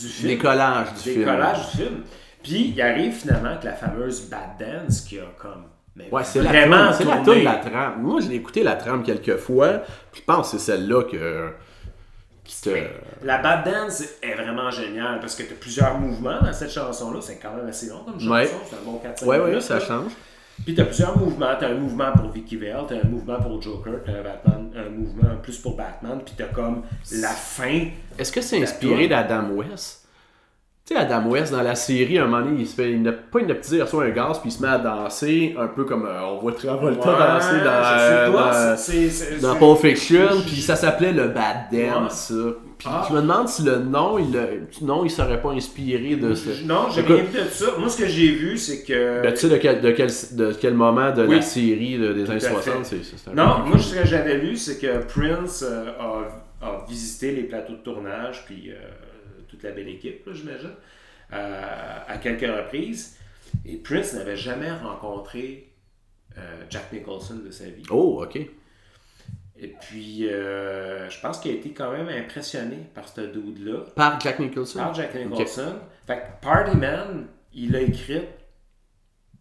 du film. Des collages du Des film. collages du film. Puis il arrive finalement avec la fameuse Bad Dance qui a comme. mais Ouais, c'est vraiment c'est la la trame. Moi, je l'ai écouté la trame quelques fois, puis je pense que c'est celle-là que. te. La Bad Dance est vraiment géniale parce que tu as plusieurs mouvements dans cette chanson-là. C'est quand même assez long comme chanson. Ouais. C'est un bon 4 Ouais, ça là. change. Puis t'as plusieurs mouvements. T'as un mouvement pour Vicky Vale, t'as un mouvement pour Joker, t'as un, Batman, un mouvement plus pour Batman, puis t'as comme la fin. Est-ce que c'est inspiré d'Adam West? Tu sais, Adam West, dans la série, un moment donné, il se fait une, pas une petite, il reçoit un gaz, puis il se met à danser, un peu comme euh, on voit Travolta danser dans, pas, dans, dans Pulp Fiction, puis ça s'appelait le Bad Dance, ça. Puis Ah. je me demande si le nom, il, le- non, il serait pas inspiré de ce... Non, j'ai rien vu de ça. Moi, ce que j'ai vu, c'est que. ben, tu sais de quel, de, quel, de quel moment de Oui. la série de- des années à fait. 60, c'est Non, moi, ce que j'avais lu, c'est que Prince euh, a, a visité les plateaux de tournage, puis euh, toute la belle équipe, là, j'imagine, euh, à quelques reprises. Et Prince n'avait jamais rencontré euh, Jack Nicholson de sa vie. Oh, ok. Et puis, euh, je pense qu'il a été quand même impressionné par ce dude-là, Par Jack Nicholson? par Jack Nicholson. Fait que Party Man, il l'a écrit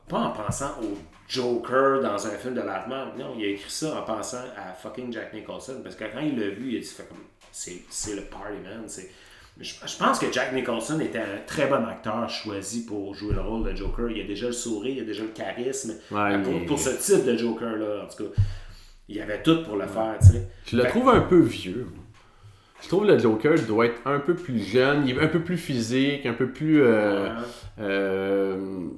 pas en pensant au Joker dans un film de Batman. Non, il a écrit ça en pensant à fucking Jack Nicholson. Parce que quand il l'a vu, il a dit fait comme c'est, c'est le Party Man. C'est... Je, je pense que Jack Nicholson était un très bon acteur choisi pour jouer le rôle de Joker. Il a déjà le sourire, il a déjà le charisme. Ouais, pour, mais- pour ce type de Joker-là, en tout cas. Il y avait tout pour le faire, tu sais. Je le Fait- trouve un peu vieux. Je trouve le Joker doit être un peu plus jeune, il est un peu plus physique, un peu plus. euh, Ouais. Euh,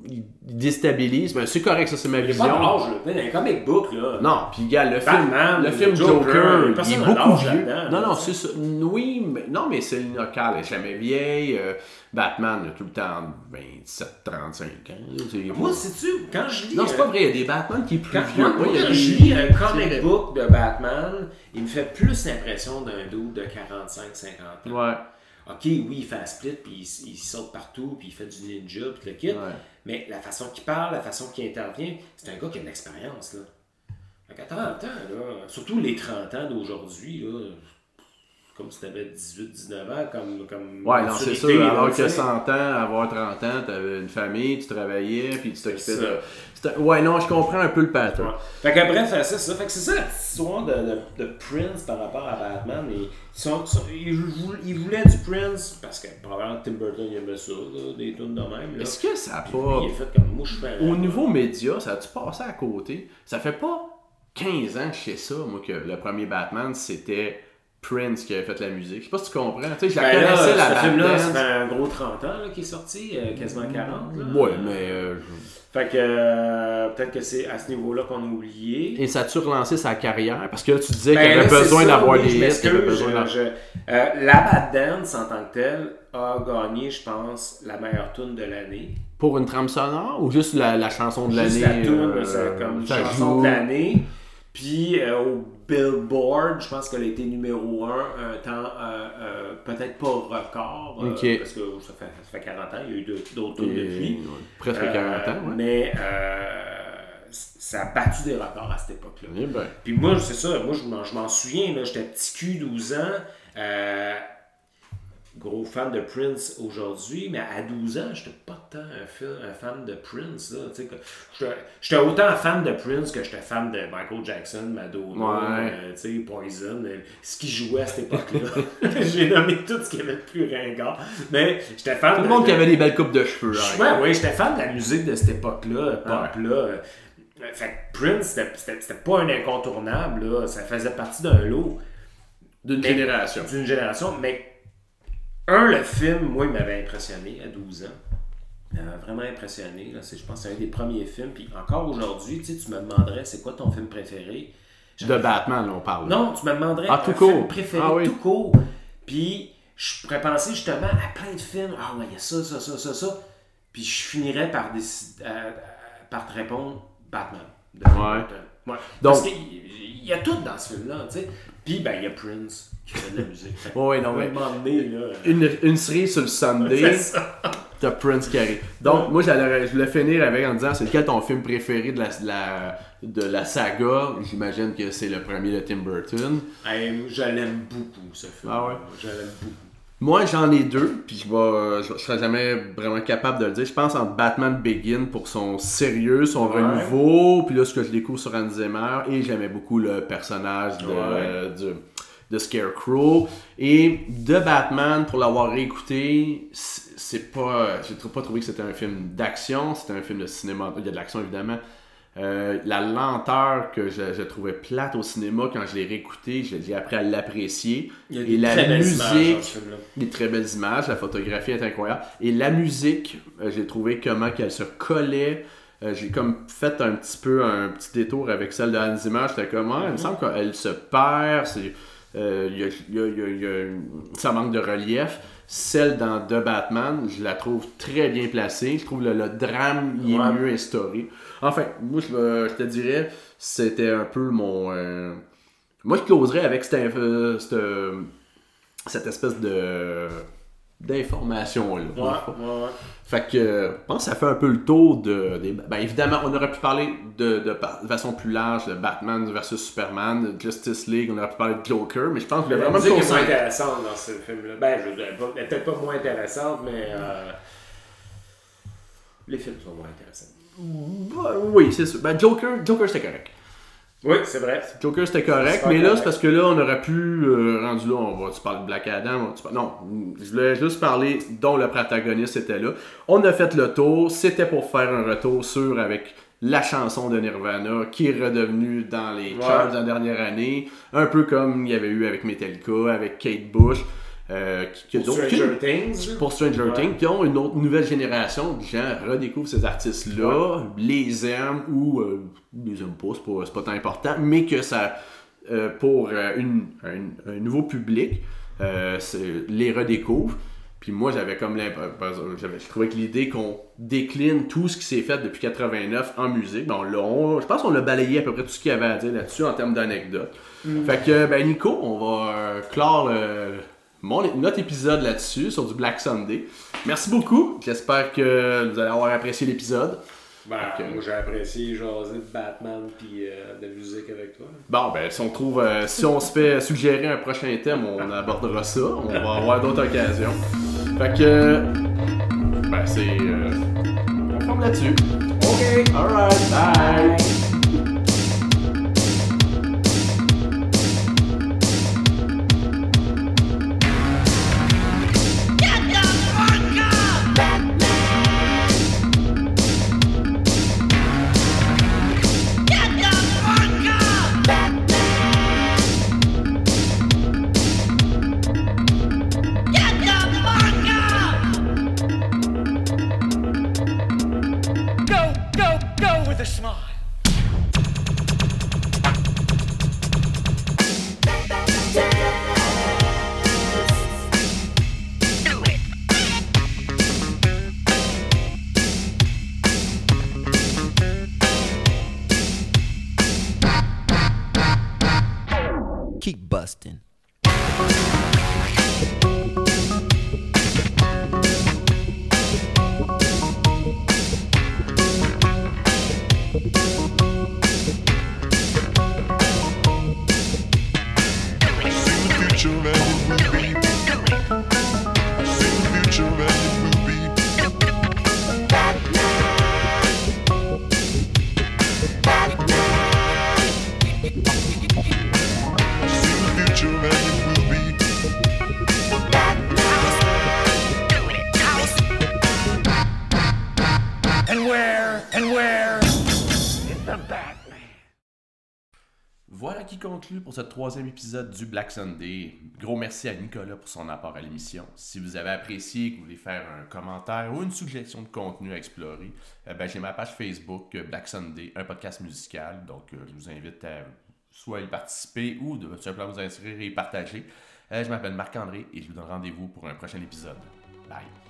il déstabilise. Ben, c'est correct, ça, c'est ma Il vision. pas d'âge, là. Dans les comic book, là. Non, puis gars, le film, Batman, le film Joker, Joker, il est beaucoup vieux. Non, non, c'est ça. Oui, mais non, mais c'est local, elle est jamais vieille. euh, Batman a tout le temps 27, 35 ans. Moi, sais-tu, quand je lis. Non, c'est euh, pas vrai, il y a des Batman qui est plus Quand, vieux. moi, quand je lis un comic book de Batman, il me fait plus l'impression d'un dude de 45-50 ans. Ouais. Ok, oui, il fait un split, puis il, il saute partout, puis il fait du ninja, puis le kit. Ouais. Mais la façon qu'il parle, la façon qu'il intervient, c'est un gars qui a de l'expérience, là. Fait qu'à 30 ans, là, surtout les 30 ans d'aujourd'hui, là, comme si t'avais 18-19 ans, comme. comme Ouais, non, c'est là, Alors que sais. 100 ans, avoir 30 ans, t'avais une famille, tu travaillais, puis tu t'occupais de. Ouais, non, je comprends un peu le pattern. Ouais. Fait que bref, c'est ça. Fait que c'est ça la petite histoire de, de, de Prince par rapport à Batman. Et son- son- il, vou- il voulait du Prince parce que probablement Tim Burton il aimait ça, là, des tunes de même. Là. Est-ce que ça a Puis pas. lui, il a fait comme moi je fais Au niveau média, ça a-tu passé à côté? Ça fait pas 15 ans que je sais ça, moi, que le premier Batman, c'était Prince qui avait fait la musique. Je sais pas si tu comprends. Tu sais, je la Ben là, connaissais, la ce film-là, ça fait un gros 30 ans là, qu'il est sorti, euh, quasiment 40. là. Ouais, mais. euh, Fait que euh, peut-être que c'est à ce niveau-là qu'on a oublié. Et ça a-tu relancé sa carrière? Parce que là, tu disais Ben qu'il avait besoin d'avoir des hits. qu'il avait besoin je- je- la Bad Dance en tant que telle a gagné, je pense, la meilleure tune de l'année. Pour une trame sonore ou juste la, la chanson de Juste l'année? la tune, euh, c'est comme chanson joue? de l'année. Puis au Billboard, je pense qu'elle a été numéro 1 un temps, euh, euh, peut-être pas record, euh, parce que ça fait, ça fait 40 ans, il y a eu de- d'autres Et- depuis. ouais, presque Euh, 40 ans, ouais. Mais ça a battu des records à cette époque-là. Eh ben. Puis moi, c'est ça, moi je m'en, souviens, j'étais petit cul, 12 ans, gros fan de Prince aujourd'hui, mais à 12 ans, j'étais pas tant un, fa- un fan de Prince. J'étais, autant fan de Prince que j'étais fan de Michael Jackson, Madonna, Ouais. euh, Poison, euh, ce qui jouait à cette époque-là. J'ai nommé tout ce qu'il y avait de plus ringard, mais j'étais fan Tout le de- monde qui avait des belles coupes de cheveux. je- hein. Ouais, ouais, j'étais fan de la musique de cette époque-là, pop, là. Euh, Fait que Prince, c'était- pas un incontournable, là. Ça faisait partie d'un lot D'une génération. d'une génération. Mais, un, le film, moi, il m'avait impressionné à 12 ans. Il m'avait vraiment impressionné. Là. C'est- Je pense que c'est un des premiers films. Puis encore aujourd'hui, tu sais, tu me demanderais c'est quoi ton film préféré? De Batman, là, on parle. Non, tu me demanderais Ah, tout un court. film préféré Ah oui. tout court. Puis je pourrais penser justement à plein de films. Ah ouais, il y a ça, ça, ça, ça, ça. Puis je finirais par, décider, euh, par te répondre Batman. de Ouais. Ouais. Donc- Parce qu'il y a tout dans ce film-là, tu sais. Puis ben, il y a Prince qui fait de la musique. Non, mais- moment donné, là. Une, une série sur le Sunday, t'as Prince qui arrive. Donc, moi, j'allais- je voulais finir avec en disant c'est lequel ton film préféré de la, de la, de la saga? J'imagine que c'est le premier de Tim Burton. Hey, je l'aime beaucoup, ce film. Ah ouais? Je l'aime beaucoup. Moi, j'en ai deux, puis je vais, je, je serai jamais vraiment capable de le dire. Je pense entre Batman Begin pour son sérieux, son Ouais. renouveau, puis là, ce que je découvre sur Hans Zimmer, et j'aimais beaucoup le personnage de, Ouais. de, de Scarecrow. Et de Batman, pour l'avoir réécouté, c'est pas. J'ai pas trouvé que c'était un film d'action, c'était un film de cinéma. Il y a de l'action évidemment. Euh, la lenteur que je, je trouvais plate au cinéma quand je l'ai réécouté, j'ai appris à l'apprécier. Et la très belles images musique, des très belles images, la photographie est incroyable. Et la musique, euh, j'ai trouvé comment qu'elle se collait. Euh, j'ai comme fait un petit peu un petit détour avec celle de Hans Zimmer. J'étais comme, ah, il me semble qu'elle se perd. Euh, y a- y a- y a- ça manque de relief. Celle dans The Batman, je la trouve très bien placée. Je trouve le, le drame il est mieux instauré. Enfin, moi, je, euh, je te dirais, c'était un peu mon. euh, moi, je closerais avec cette, euh, cette, cette espèce de d'information là. Ouais, ouais, ouais. Fait que je pense que ça fait un peu le tour de des- ben évidemment on aurait pu parler de, de, pa- de façon plus large de Batman versus Superman, de Justice League, on aurait pu parler de Joker, mais je pense que vraiment me musique est moins intéressante dans ce film-là. Ben, elle peut-être pas moins intéressante, mais euh, les films sont moins intéressants. Bah, oui, c'est sûr. Ben Joker, Joker c'était correct. Oui, c'est vrai. Joker c'était correct, mais là c'est parce que là on aurait pu euh, rendu là, on va tu parler de Black Adam, on va- tu non, je voulais juste parler dont le protagoniste était là. On a fait le tour, c'était pour faire un retour sur avec la chanson de Nirvana qui est redevenue dans les Ouais. charts de la dernière année, un peu comme il y avait eu avec Metallica, avec Kate Bush, euh, qui, qui a Pour Stranger Things. pour Stranger Ouais. Things, qui ont une autre nouvelle génération de gens redécouvrent ces artistes-là, les aiment ou euh, les aiment pas, c'est pas, pas tant important, mais que ça, euh, pour une- un, nouveau public, les redécouvre. Puis moi, j'avais comme l'impression, j'avais- je trouvais que l'idée qu'on décline tout ce qui s'est fait depuis 89 en musique, ben on on- je pense qu'on a balayé à peu près tout ce qu'il y avait à dire là-dessus en termes d'anecdotes. Fait que, ben Nico, on va clore le- mon- notre épisode là-dessus, sur du Black Sunday. Merci beaucoup. J'espère que vous allez avoir apprécié l'épisode. Ben, moi j'ai apprécié jaser de Batman puis euh, de musique avec toi. Bon, ben, si on trouve, euh, si on se fait suggérer un prochain thème, on abordera ça. On va avoir d'autres occasions. Fait que, ben, c'est, euh, on forme là-dessus. Ok. Alright, bye. Pour ce troisième épisode du Black Sunday. Gros merci à Nicolas pour son apport à l'émission. Si vous avez apprécié que vous voulez faire un commentaire ou une suggestion de contenu à explorer, eh ben, j'ai ma page Facebook euh, Black Sunday, un podcast musical. Donc, euh, je vous invite à soit y participer ou de simplement vous inscrire et partager. Euh, je m'appelle Marc-André et je vous donne rendez-vous pour un prochain épisode. Bye!